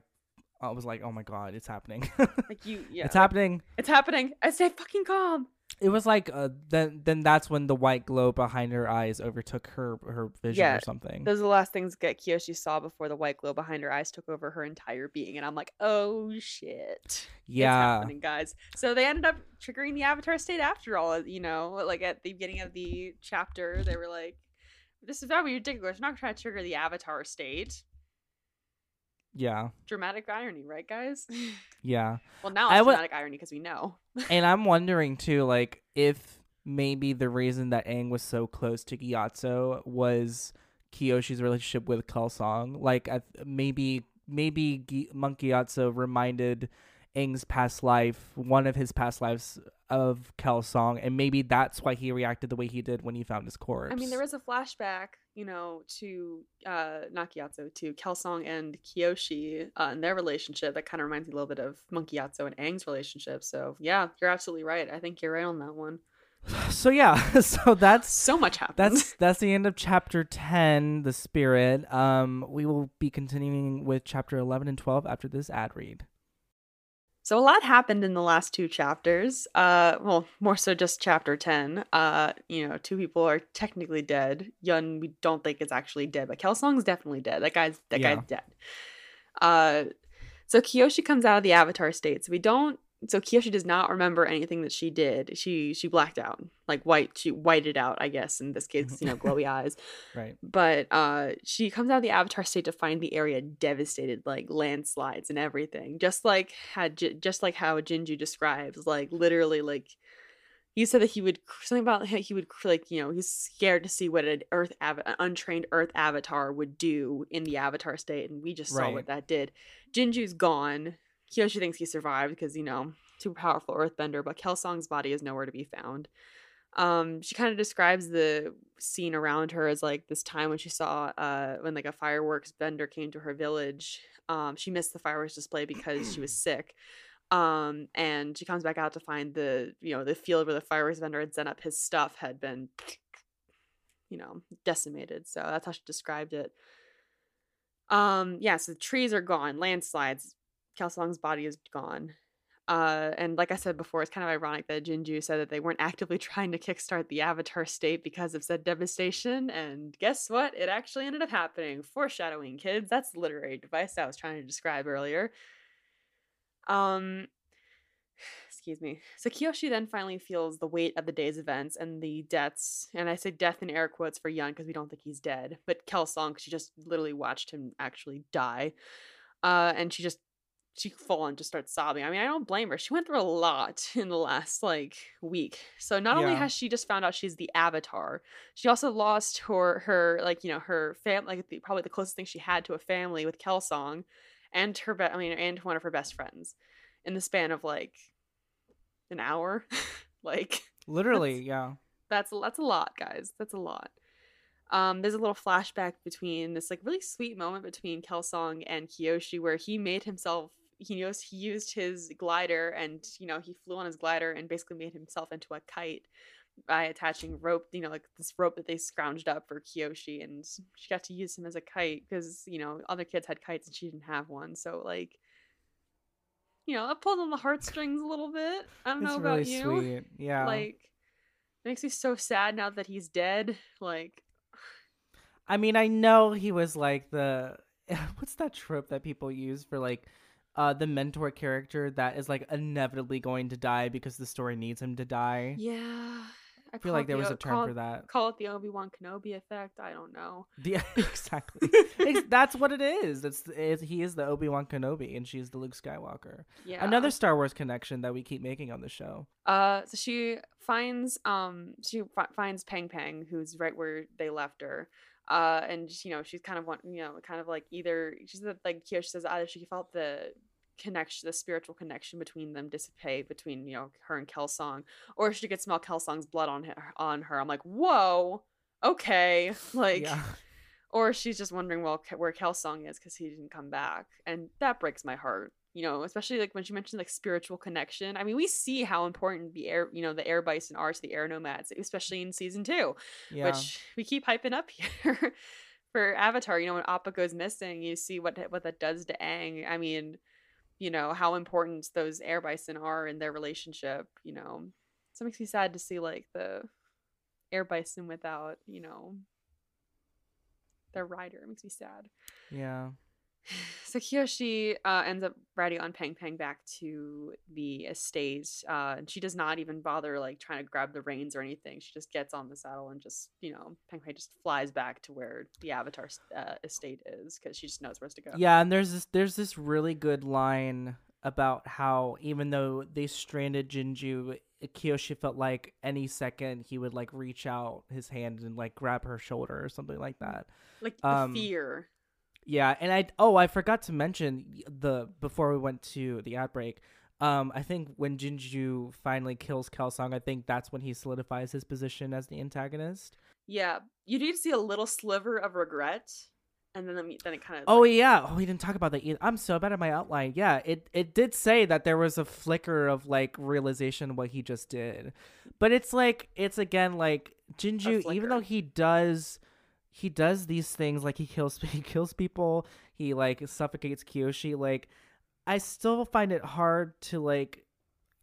I was like, oh my god, it's happening. Like you, yeah, it's happening. It's happening. I stay fucking calm. It was like uh, then then that's when the white glow behind her eyes overtook her her vision Yeah, or something. Those are the last things that Kyoshi saw before the white glow behind her eyes took over her entire being, and I'm like, oh shit, it's yeah. happening, guys. So they ended up triggering the Avatar state after all. You know, like at the beginning of the chapter, they were like, "This is very ridiculous. We're not trying to trigger the Avatar state." Yeah. Dramatic irony, right, guys? Yeah. well, now I it's wa- dramatic irony because we know. and I'm wondering too, like, if maybe the reason that Aang was so close to Gyatso was Kyoshi's relationship with Kelsang. Like, I, maybe maybe Gi- Monk Gyatso reminded Aang's past life, one of his past lives of Kelsang, and maybe that's why he reacted the way he did when he found his corpse. I mean, there is a flashback, you know, to uh, Gyatso, to Kelsang and Kyoshi uh, and their relationship that kind of reminds me a little bit of Monkey and Aang's relationship. So yeah, you're absolutely right. I think you're right on that one. so yeah. So that's So much happened. that's that's the end of chapter 10 the spirit um we will be continuing with chapter 11 and 12 after this ad read So a lot happened in the last two chapters. Uh, well, more so just chapter ten. Uh, you know, two people are technically dead. Yun, we don't think is actually dead, but Kelsang's definitely dead. That guy's that Yeah. guy's dead. Uh, so Kyoshi comes out of the Avatar state. So we don't. So Kyoshi does not remember anything that she did. She she blacked out, like white. She whited out, I guess. In this case, you know, glowy eyes right but uh she comes out of the avatar state to find the area devastated like landslides and everything just like had just like how jianzhu describes like literally like he said that he would something about he would like you know he's scared to see what an earth av- an untrained earth avatar would do in the avatar state and we just saw what that did jianzhu's gone kyoshi thinks he survived because you know super powerful earthbender but kelsang's body is nowhere to be found. Um she kind of describes the scene around her as like this time when she saw uh when like a fireworks vendor came to her village. Um she missed the fireworks display because she was sick. Um and she comes back out to find the you know the field where the fireworks vendor had set up his stuff had been you know decimated. So that's how she described it. Um yeah so the trees are gone landslides Kelsang's body is gone uh, and like I said before, it's kind of ironic that Jianzhu said that they weren't actively trying to kickstart the Avatar state because of said devastation. And guess what? It actually ended up happening. Foreshadowing, kids. That's the literary device I was trying to describe earlier. Um, excuse me. So Kyoshi then finally feels the weight of the day's events and the deaths. And I say death in air quotes for Yun because we don't think he's dead. But Kelsang, she just literally watched him actually die. Uh, and she just she full on just starts sobbing. I mean, I don't blame her. She went through a lot in the last like week. So not only has she just found out she's the avatar, she also lost her her like you know her fam like the, probably the closest thing she had to a family with Kelsang, and her be- I mean and one of her best friends in the span of like an hour. like Literally, yeah. that's that's a lot, guys. That's a lot. Um, there's a little flashback between this like really sweet moment between Kelsang and Kyoshi where he made himself he knows he used his glider and you know he flew on his glider and basically made himself into a kite by attaching rope you know like this rope that they scrounged up for Kyoshi and she got to use him as a kite because you know other kids had kites and she didn't have one so like you know that pulled on the heartstrings a little bit I don't It's know really about you sweet. Yeah. like it makes me so sad now that he's dead like I mean, I know he was like the what's that trope that people use for like uh the mentor character that is like inevitably going to die because the story needs him to die. yeah I feel like there was a term call, for that. call it the Obi-Wan Kenobi effect I don't know Yeah, exactly. That's what it is. It's, it's he is the Obi Wan Kenobi and she's the Luke Skywalker. yeah Another Star Wars connection that we keep making on the show. Uh, so she finds um she fi- finds Pang Pang, who's right where they left her. Uh, and you know she's kind of want you know kind of like either she said like Kyoshi says either she felt the connection, the spiritual connection between them dissipate between you know her and Kelsang, or she could smell Kelsang's blood on her. On her, I'm like, whoa, okay, like yeah. or she's just wondering well where Kelsang is because he didn't come back, and that breaks my heart. You know, especially like when she mentioned like spiritual connection. I mean, we see how important the air, you know, the air bison are to the air nomads, especially in season two, Yeah. which we keep hyping up here for Avatar. You know, when Appa goes missing, you see what what that does to Aang. I mean, you know how important those air bison are in their relationship. You know, so it makes me sad to see like the air bison without you know their rider. It makes me sad. yeah. So Kyoshi uh, ends up riding on Pang Pang back to the estate, uh, and she does not even bother like trying to grab the reins or anything. She just gets on the saddle and just you know Pang Pang just flies back to where the Avatar uh, estate is because she just knows where to go. Yeah, and there's this there's this really good line about how even though they stranded Jianzhu, Kyoshi felt like any second he would like reach out his hand and like grab her shoulder or something like that. like the Um, fear. Yeah, and I oh I forgot to mention the before we went to the outbreak. Um, I think when Jianzhu finally kills Kelsang, I think that's when he solidifies his position as the antagonist. Yeah, you need to see a little sliver of regret, and then then it kind of Oh yeah. Oh, we didn't talk about that. Either. I'm so bad at my outline. Yeah, it it did say that there was a flicker of like realization what he just did, but it's like it's again like Jianzhu. Even though he does, he does these things like he kills he kills people. He like suffocates Kyoshi. Like I still find it hard to like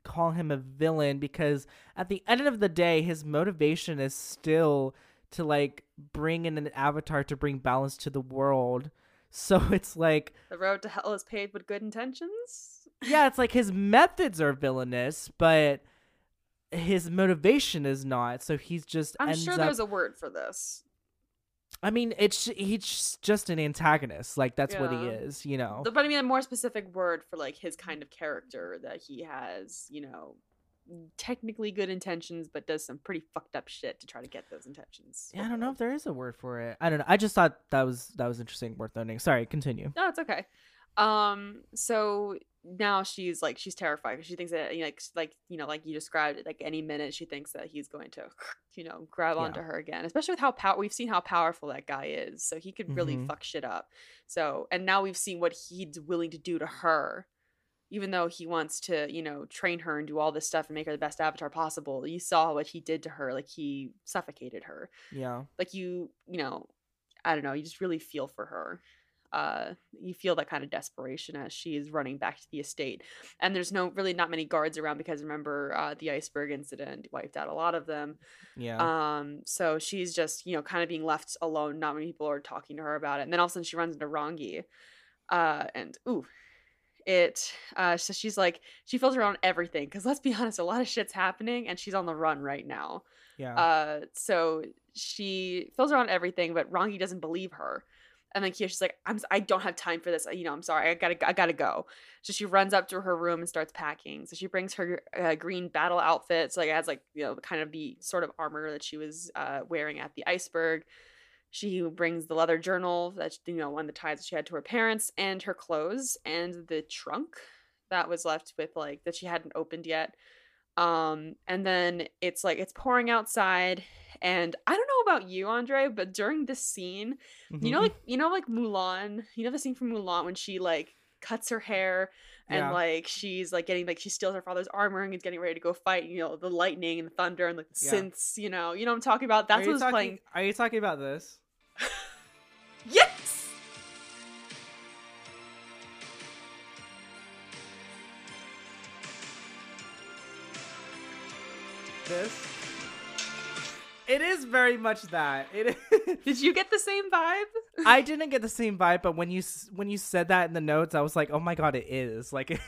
call him a villain because at the end of the day, his motivation is still to like bring in an avatar to bring balance to the world. So it's like, the road to hell is paved with good intentions. yeah, it's like his methods are villainous, but his motivation is not. So he's just I'm sure up. there's a word for this. I mean, it's he's just an antagonist. Like that's what he is, you know. But I mean, a more specific word for like his kind of character that he has, you know, technically good intentions, but does some pretty fucked up shit to try to get those intentions. Yeah, I don't know if there is a word for it. I don't know. I just thought that was that was interesting, worth noting. Sorry, continue. No, it's okay. Um, so now she's like she's terrified because she thinks that you know, like like you know like you described it like any minute she thinks that he's going to you know grab Yeah. onto her again especially with how pow- we've seen how powerful that guy is so he could really Mhm. fuck shit up so and now we've seen what he's willing to do to her even though he wants to you know train her and do all this stuff and make her the best avatar possible you saw what he did to her like he suffocated her Yeah. like you you know i don't know you just really feel for her uh you feel that kind of desperation as she is running back to the estate and there's no really not many guards around because remember uh the iceberg incident wiped out a lot of them Yeah. um so she's just you know kind of being left alone not many people are talking to her about it and then all of a sudden she runs into rangi uh and ooh it uh so she's like she feels around everything because let's be honest a lot of shit's happening and she's on the run right now yeah. uh, so she feels around everything, but Rangi doesn't believe her. And then Kyoshi's like, "I'm, I don't have time for this. You know, I'm sorry. I gotta, I gotta go." So she runs up to her room and starts packing. So she brings her uh, green battle outfit. So like it has like you know kind of the sort of armor that she was uh, wearing at the iceberg. she brings the leather journal that you know one of the ties that she had to her parents and her clothes and the trunk that was left with like that she hadn't opened yet um and then it's like it's pouring outside and i don't know about you andre but during this scene Mm-hmm. you know like you know like mulan you know the scene from mulan when she like cuts her hair and Yeah. like she's like getting like she steals her father's armor and is getting ready to go fight you know the lightning and the thunder and like the Yeah. synths you know you know what i'm talking about that's what's playing Are you talking about this? yes This. It is very much that. It. did you get the same vibe I didn't get the same vibe, but when you when you said that in the notes, I was like, oh my god, it is like,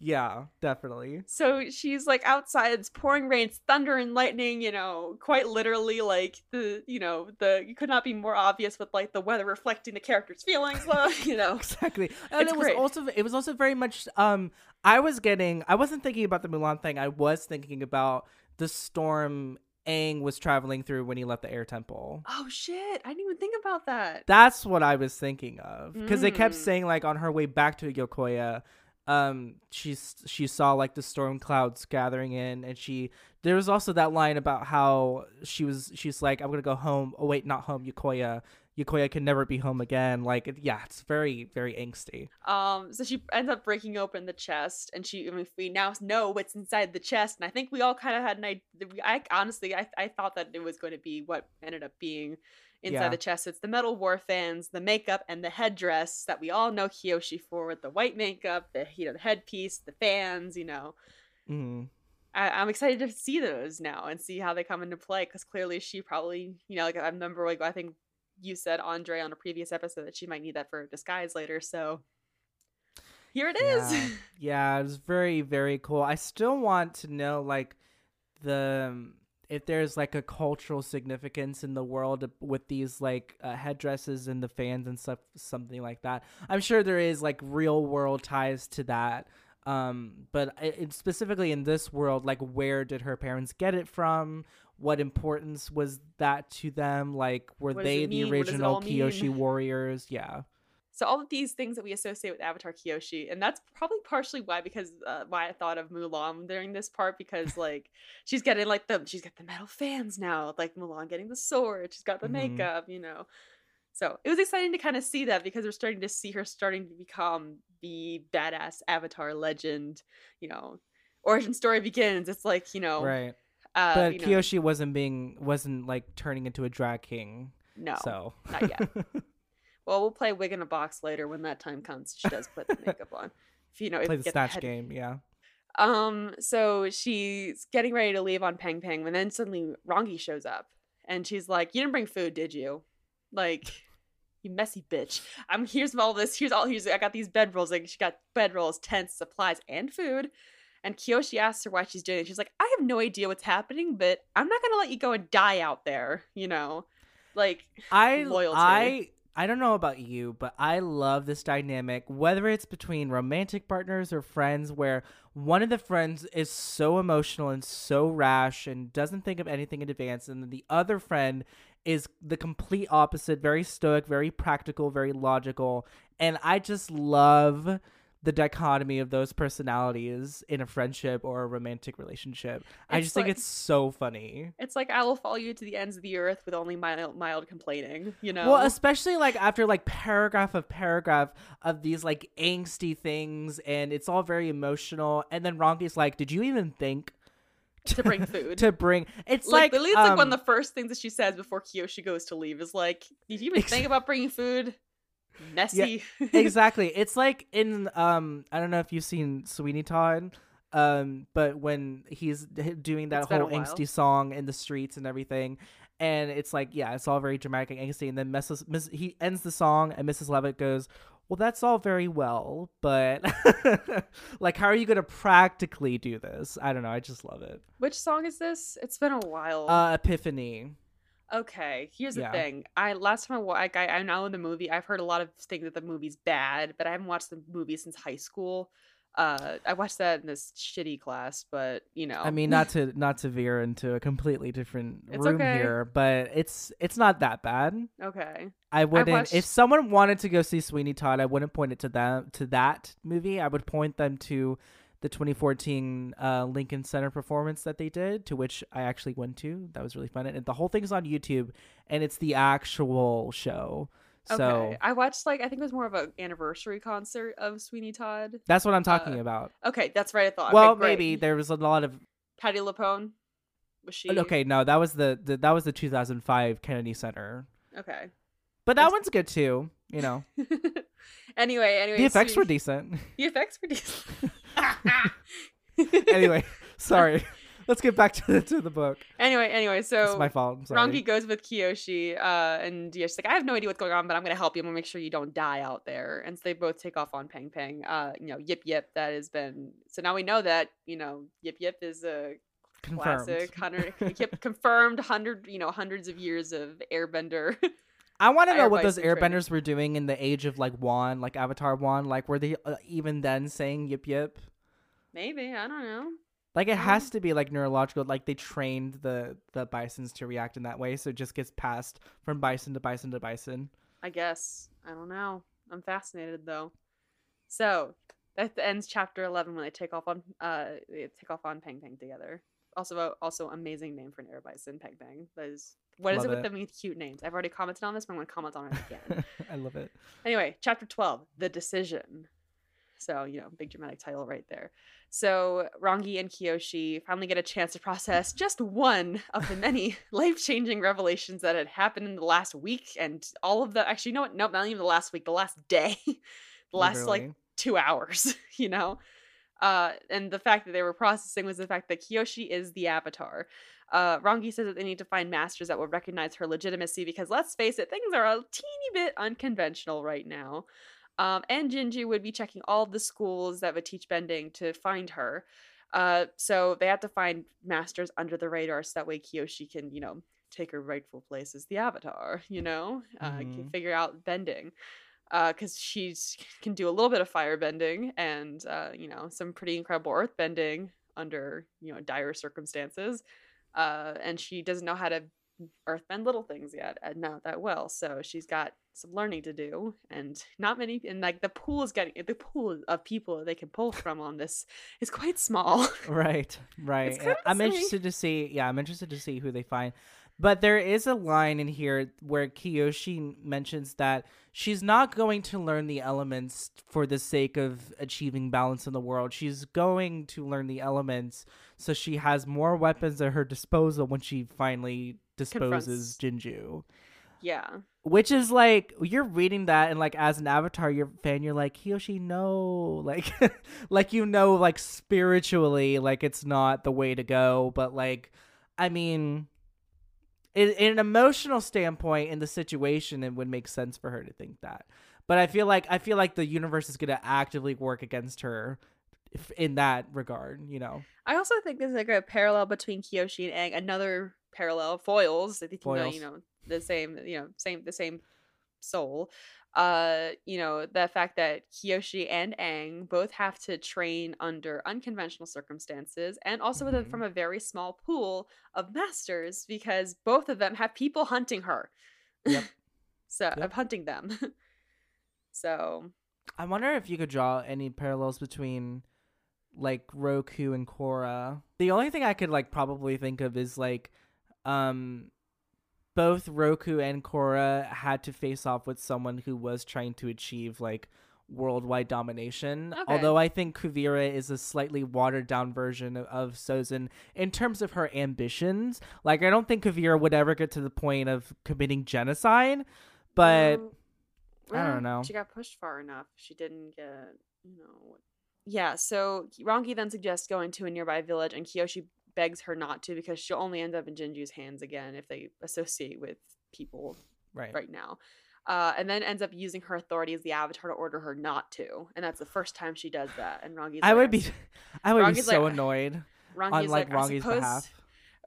yeah, definitely. So she's like outside, it's pouring rain, it's thunder and lightning, you know, quite literally like the, you know, the, you could not be more obvious with like the weather reflecting the character's feelings, you know. Exactly. And It's it was great. also it was also very much um I was getting I wasn't thinking about the Mulan thing. I was thinking about the storm Aang was traveling through when he left the air temple. Oh shit, I didn't even think about that. That's what I was thinking of because they kept Mm. saying like on her way back to Yokoya, um, she's she saw like the storm clouds gathering in, and she there was also that line about how she was she's like I'm gonna go home. Oh wait, not home, Yokoya. Yokoya can never be home again. Like it, yeah, it's very very angsty. Um, so she ends up breaking open the chest, and she, I mean, we now know what's inside the chest, and I think we all kind of had an idea. I honestly, I, I thought that it was going to be what ended up being inside Yeah. the chest. It's the metal war fans, the makeup, and the headdress that we all know Kiyoshi for, with the white makeup, the you know the headpiece, the fans. You know, mm-hmm. I, I'm excited to see those now and see how they come into play because clearly she probably, you know, like I remember, like I think you said Andre on a previous episode that she might need that for a disguise later. So here it is. Yeah. yeah, it was very very cool. I still want to know like the um, if there's like a cultural significance in the world with these like uh, headdresses and the fans and stuff something like that. I'm sure there is like real world ties to that. Um but i it, specifically in this world like where did her parents get it from? What importance was that to them? Like were What they the mean? What does it original Kyoshi warriors? Yeah. So all of these things that we associate with Avatar Kyoshi, and that's probably partially why because uh, why I thought of Mulan during this part because like she's getting like the she's got the metal fans now, like Mulan getting the sword, she's got the Mhm. makeup, you know. So it was exciting to kind of see that because we're starting to see her starting to become the badass Avatar legend, you know. Origin story begins. It's like you know, Right. Uh, but you know, Kyoshi wasn't being wasn't like turning into a drag king. no, so not yet. Well, we'll play Wig in a Box later when that time comes. She does put the makeup on. If you know, if play the snatch head- game. Yeah. Um, so she's getting ready to leave on Pang Pang, and then suddenly Rangi shows up, and she's like, "You didn't bring food, did you? Like, you messy bitch. I'm here's all this. Here's all. Here's I got these bedrolls. Like, she got bedrolls, tents, supplies, and food." And Kyoshi asks her why she's doing it. She's like, "I have no idea what's happening, but I'm not gonna let you go and die out there. You know, like." I Loyalty. I I don't know about you, but I love this dynamic, whether it's between romantic partners or friends, where one of the friends is so emotional and so rash and doesn't think of anything in advance, and then the other friend is the complete opposite, very stoic, very practical, very logical. And I just love the dichotomy of those personalities in a friendship or a romantic relationship. I It's just think it's so funny. It's like I will follow you to the ends of the earth with only mild, mild complaining. You know. Well, especially like after like paragraph of paragraph of these like angsty things, and it's all very emotional. And then Rangi's like, "Did you even think To bring food. to bring?" It's like, like, literally, it's like one um, of the first things that she says before Kyoshi goes to leave is like, "Did you even Ex- think about bringing food?" Messy. exactly. It's like in um, I don't know if you've seen Sweeney Todd. Um, but when he's doing that It's been a whole angsty song in the streets and everything, and it's like, yeah, it's all very dramatic and angsty. And then Mrs. Miss, he ends the song, and Mrs. Lovett goes, "Well, that's all very well, but like, how are you gonna practically do this? I don't know. I just love it. Which song is this? It's been a while. Uh, Epiphany. Okay, here's the yeah. thing. I last time I like I, I know the movie. I've heard a lot of things that the movie's bad, but I haven't watched the movie since high school. Uh, I watched that in this shitty class, but you know, I mean, not to not to veer into a completely different It's room okay. here, but it's it's not that bad. okay. I wouldn't. watched- If someone wanted to go see Sweeney Todd, I wouldn't point it to them to that movie. I would point them to the 2014 uh, Lincoln Center performance that they did, to which I actually went to. That was really fun, and the whole thing's on YouTube, and it's the actual show. Okay. So I watched like I think it was more of an anniversary concert of Sweeney Todd. that's what I'm talking Uh, about. Okay, that's right. I thought. well, okay, maybe there was a lot of Patti LuPone. Was she okay. No, that was the, the that was the 2005 Kennedy Center, Okay. but that one's good too. You know, anyway, anyway, the effects were decent. The effects were decent. anyway, sorry. Let's get back to the to the book. anyway, anyway, so it's my fault. I'm sorry. Rangi goes with Kyoshi, uh, and Yoshi's like, I have no idea what's going on, but I'm gonna help you. I'm gonna make sure you don't die out there. And so they both take off on Pang Pang. Uh, you know, Yip Yip. That has been so now we know that you know Yip Yip is a Confirmed. classic hundred confirmed hundred you know hundreds of years of Airbender. I want to know what those Bison training. airbenders were doing in the age of like Wan, like Avatar Wan. Like, were they uh, even then saying yip yip? Maybe I don't know. Like, it has to be like neurological. Like, they trained the the bisons to react in that way, so it just gets passed from bison to bison to bison. I guess I don't know. I'm fascinated though. So that ends chapter 11 when they take off on uh they take off on Pang Pang together. Also, also amazing name for an air bison, Pang Pang. That is what is Love it with them with cute names? I've already commented on this, but I'm gonna comment on it again. I love it. anyway, chapter 12, the decision. So, you know, big dramatic title right there. So, Rangi and Kyoshi finally get a chance to process just one of the many life changing revelations that had happened in the last week. And all of the, actually, you know what? Nope, not even the last week, the last day, the last like two hours, you know? Uh, and the fact that they were processing was the fact that Kyoshi is the avatar. Uh, Rangi says that they need to find masters that will recognize her legitimacy because let's face it, things are a teeny bit unconventional right now. Um, and Jianzhu would be checking all the schools that would teach bending to find her. Uh, so they have to find masters under the radar so that way Kyoshi can, you know, take her rightful place as the avatar, you know, uh, can Mhm. figure out bending. Because she can do a little bit of fire bending and, uh, you know, some pretty incredible earth bending under, you know, dire circumstances. Uh, and she doesn't know how to earth bend little things yet and not that well so she's got some learning to do and not many and like the pool is getting the pool of people they can pull from on this is quite small Right, right. I'm interested to see. Yeah, I'm interested to see who they find. But there is a line in here where Kyoshi mentions that she's not going to learn the elements for the sake of achieving balance in the world. She's going to learn the elements so she has more weapons at her disposal when she finally disposes Jianzhu. yeah Which is like you're reading that and like as an avatar you're fan you're like Kyoshi no like like you know like spiritually like it's not the way to go but like I mean in, in an emotional standpoint in the situation it would make sense for her to think that. But I feel like I feel like the universe is going to actively work against her if, in that regard you know? I also think there's like a parallel between kyoshi and Aang, another parallel foils. I think you know Foils. you know the same you know same the same soul uh you know the fact that Kyoshi and Aang both have to train under unconventional circumstances and also with a, from a very small pool of masters because both of them have people hunting her Yep. so Yep. of hunting them so I wonder if you could draw any parallels between like Roku and Korra. The only thing I could like probably think of is like um both Roku and Korra had to face off with someone who was trying to achieve like worldwide domination. Okay. Although I think Kuvira is a slightly watered down version of, of Sozin in terms of her ambitions. Like I don't think Kuvira would ever get to the point of committing genocide, but Well, I don't know. She got pushed far enough. She didn't get, you know. Yeah, so Rangi then suggests going to a nearby village, and Kyoshi begs her not to because she'll only end up in Jianzhu's hands again if they associate with people right. right now. Uh, and then ends up using her authority as the avatar to order her not to, and that's the first time she does that. And Rangi's I like, would be I would be so like- annoyed Rangi's on like like, Rangi's suppose- behalf.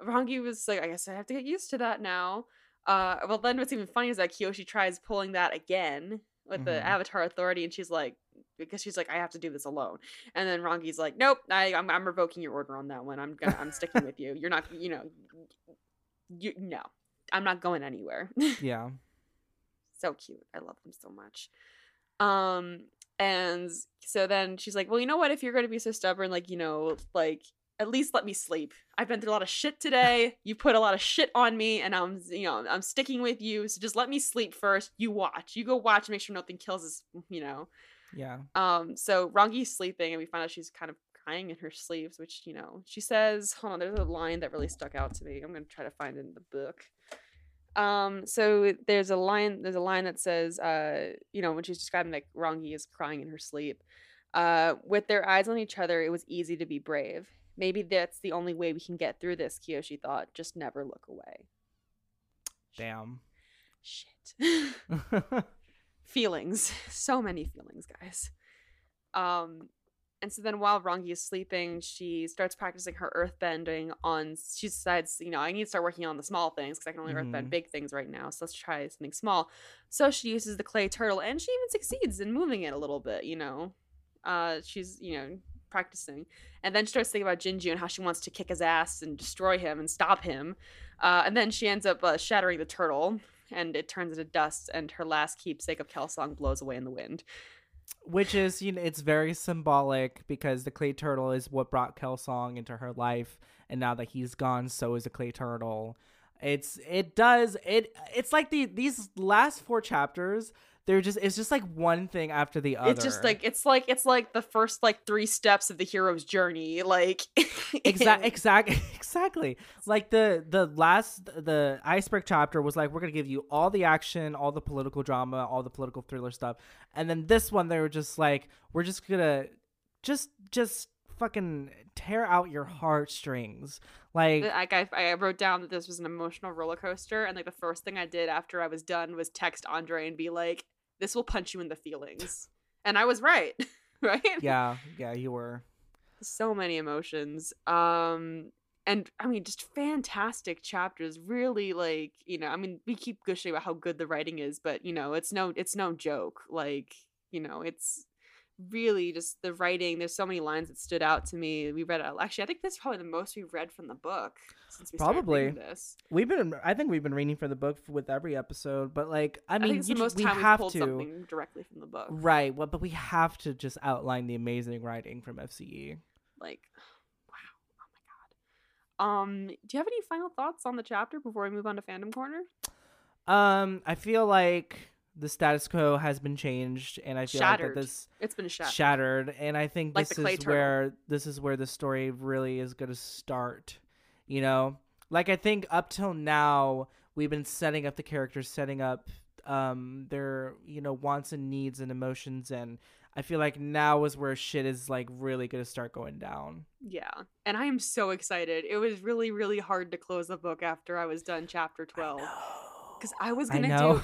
Rangi was like, I guess I have to get used to that now. Uh, well, then what's even funny is that Kyoshi tries pulling that again with the Mhm. Avatar Authority, and she's like, because she's like, I have to do this alone. And then Rangi's like, Nope, I, I'm, I'm revoking your order on that one. I'm gonna, I'm sticking with you. You're not, you know, you no, I'm not going anywhere. Yeah. so cute. I love them so much. Um, and so then she's like, Well, you know what? If you're gonna be so stubborn, like, you know, like at least let me sleep. I've been through a lot of shit today. You put a lot of shit on me, and I'm, you know, I'm sticking with you. So just let me sleep first. You watch. You go watch. And make sure nothing kills us. You know. Yeah. Um. So Rangi's sleeping, and we find out she's kind of crying in her sleeves, which you know she says. Hold on. There's a line that really stuck out to me. I'm gonna try to find it in the book. Um. So there's a line. There's a line that says, uh, you know, when she's describing like Rangi is crying in her sleep. Uh, with their eyes on each other, it was easy to be brave. Maybe that's the only way we can get through this, Kyoshi thought. Just never look away. Damn. Shit. feelings. So many feelings, guys. Um and so then while Rangi is sleeping, she starts practicing her earth bending on she decides, you know, I need to start working on the small things because I can only earth bend Mhm. big things right now. So let's try something small. So she uses the clay turtle and she even succeeds in moving it a little bit, you know. Uh she's, you know, practicing. And then she starts thinking about Jianzhu and how she wants to kick his ass and destroy him and stop him. Uh, and then she ends up uh, shattering the turtle, and it turns into dust. And her last keepsake of Kelsang blows away in the wind. Which is, you know, it's very symbolic because the clay turtle is what brought Kelsang into her life, and now that he's gone, so is the clay turtle. It's it does it. It's like the these last four chapters. They're just it's just like one thing after the other. It's just like it's like it's like the first like three steps of the hero's journey. Like exactly, exactly, exactly like the the last the iceberg chapter was like we're gonna give you all the action all the political drama all the political thriller stuff and then this one they were just like we're just gonna just just fucking tear out your heartstrings like like I, I wrote down that this was an emotional roller coaster, and like the first thing I did after I was done was text Andre and be like, "This will punch you in the feelings," and I was right. right? yeah yeah you were so many emotions um and i mean just fantastic chapters really like you know i mean we keep gushing about how good the writing is but you know it's no it's no joke like you know it's really just the writing there's so many lines that stood out to me. We read it actually i think this is probably the most we've read from the book since we started Probably. this. We've been i think we've been reading for the book with every episode but like i i, mean it's you most we we've pulled to something directly from the book. Right well, but we have to just outline the amazing writing from F.C. Yee like wow oh my god. Um do you have any final thoughts on the chapter before we move on to fandom corner? Um, I feel like the status quo has been changed, and I feel Shattered. like that this it's been shattered shattered, and I think Like this is turtle. where this is where the story really is going to start. You know, like I think up till now we've been setting up the characters, setting up um their you know wants and needs and emotions, and I feel like now is where shit is like really going to start going down. Yeah. And I am so excited. It was really, really hard to close the book after I was done chapter 12. Because I was going to know. do.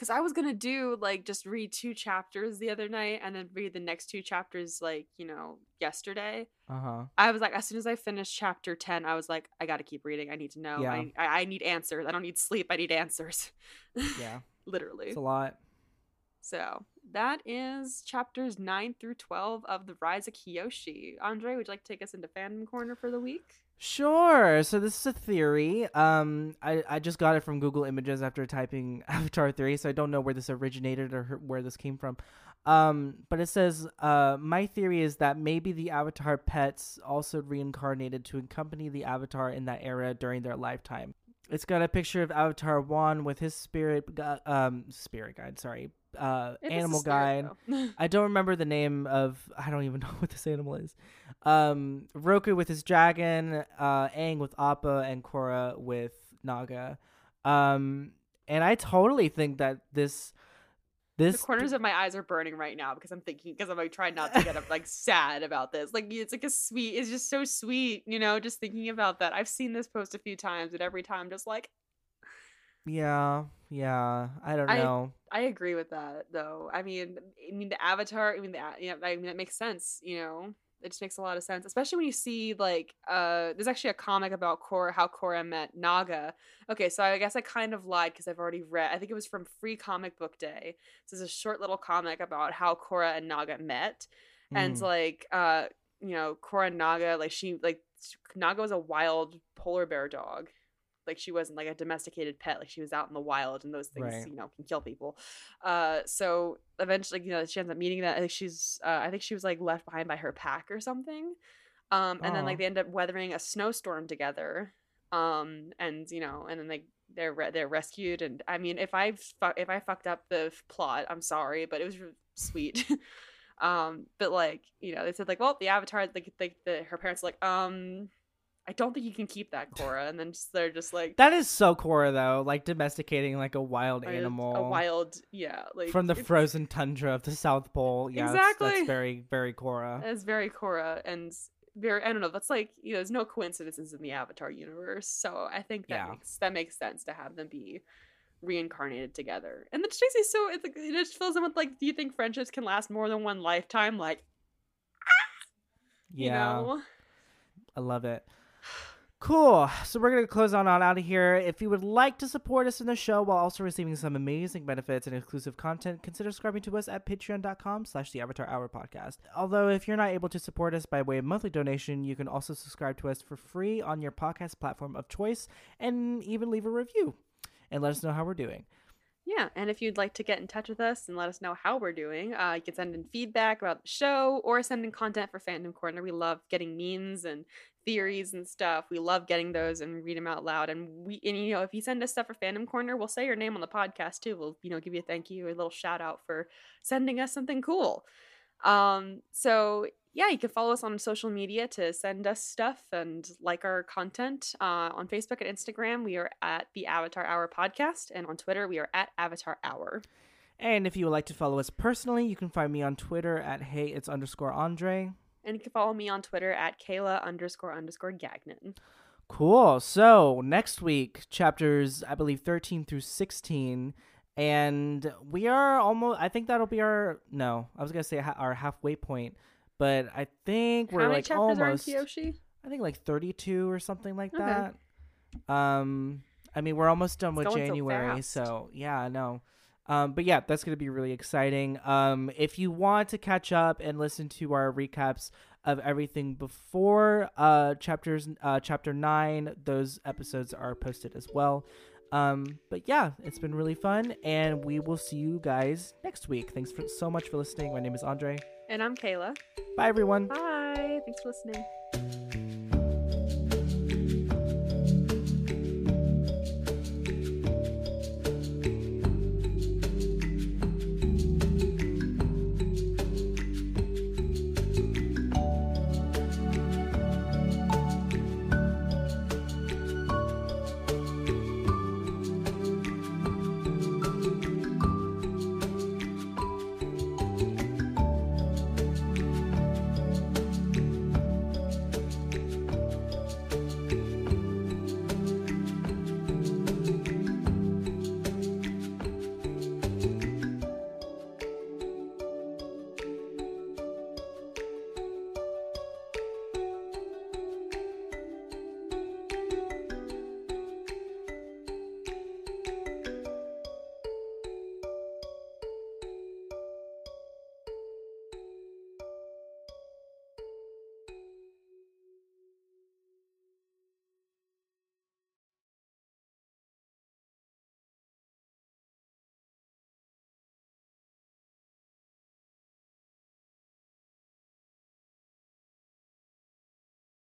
Because I was going to do, like, just read two chapters the other night and then read the next two chapters, like, you know, yesterday. Uh huh. I was like, as soon as I finished chapter 10, I was like, I got to keep reading. I need to know. Yeah. I, I, need answers. I don't need sleep. I need answers. Yeah, Literally. it's a lot. So that is chapters 9 through 12 of The Rise of Kyoshi. Andre, would you like to take us into fandom corner for the week? Sure. So this is a theory. Um, I, I just got it from Google Images after typing Avatar Three, so I don't know where this originated or where this came from. Um, but it says, uh, my theory is that maybe the Avatar pets also reincarnated to accompany the Avatar in that era during their lifetime. It's got a picture of Avatar One with his spirit, gu- um, spirit guide. Sorry, uh, It animal guide. I don't remember the name of. I don't even know what this animal is. Um, Roku with his dragon, uh, Aang with Appa, and Korra with Naga. Um, and I totally think that this, the this corners of my eyes are burning right now because I'm thinking because I'm like trying not to get like sad about this. Like it's like a sweet. It's just so sweet, you know. Just thinking about that. I've seen this post a few times, and every time, just like yeah, yeah. I don't I- know. I agree with that though. I mean, I mean the Avatar. I mean, the, you know, I mean that makes sense. You know, it just makes a lot of sense, especially when you see like uh there's actually a comic about Korra how Korra met Naga. Okay, so I guess I kind of lied because I've already read. I think it was from Free Comic Book Day. This is a short little comic about how Korra and Naga met, and Mm. like uh you know Korra and Naga like she like Naga was a wild polar bear dog. Like she wasn't like a domesticated pet. Like she was out in the wild, and those things, Right. you know, can kill people. Uh, so eventually, you know, she ends up meeting that. I think she's, uh, I think she was like left behind by her pack or something. Um, and then like they end up weathering a snowstorm together. Um, and you know, and then they they're re- they're rescued. And I mean, if I fu- if I fucked up the f- plot, I'm sorry, but it was re- sweet. um, but like you know, they said like, well, the Avatar, like like the her parents like, um. I don't think you can keep that, Korra. And then just, they're just like That is so Korra though, like domesticating like a wild animal. a wild, yeah, like from the frozen tundra of the South Pole. Yeah, that's- that's, very, very Korra. It's very Korra and very I don't know, that's like you know, there's no coincidences in the Avatar universe. So I think that Yeah. makes that makes sense to have them be reincarnated together. And then Tracy's so it, it just fills in with like, do you think friendships can last more than one lifetime? Like, ah! you Yeah, know? I love it. Cool. So we're gonna close on, on out of here. If you would like to support us in the show while also receiving some amazing benefits and exclusive content, consider subscribing to us at patreon.com slash the Avatar Hour podcast. Although if you're not able to support us by way of monthly donation, you can also subscribe to us for free on your podcast platform of choice and even leave a review and let us know how we're doing. Yeah, and if you'd like to get in touch with us and let us know how we're doing, uh, you can send in feedback about the show or send in content for Fandom Corner. We love getting memes and theories and stuff. We love getting those and read them out loud. And we, and you know, if you send us stuff for Fandom Corner, we'll say your name on the podcast too. We'll, you know, give you a thank you, a little shout out for sending us something cool. Um, so yeah, you can follow us on social media to send us stuff and like our content. Uh, on Facebook and Instagram, we are at the Avatar Hour Podcast, and on Twitter, we are at Avatar Hour. And if you would like to follow us personally, you can find me on Twitter at hey it's underscore Andre. And you can follow me on Twitter at Kayla underscore underscore Gagnon. Cool. So next week, chapters I believe thirteen through sixteen, and we are almost. I think that'll be our no. I was gonna say ha- our halfway point, but I think we're How many like almost. are in Kyoshi? I think like thirty-two or something like Okay. that. Um, I mean we're almost done It's with going so January, so yeah, I know. Um, but yeah, that's gonna be really exciting. Um, if you want to catch up and listen to our recaps of everything before uh chapters uh chapter nine, those episodes are posted as well. Um, but yeah, it's been really fun, and we will see you guys next week. Thanks for so much for listening. My name is Andre. And I'm Kayla. Bye everyone. Bye. Thanks for listening.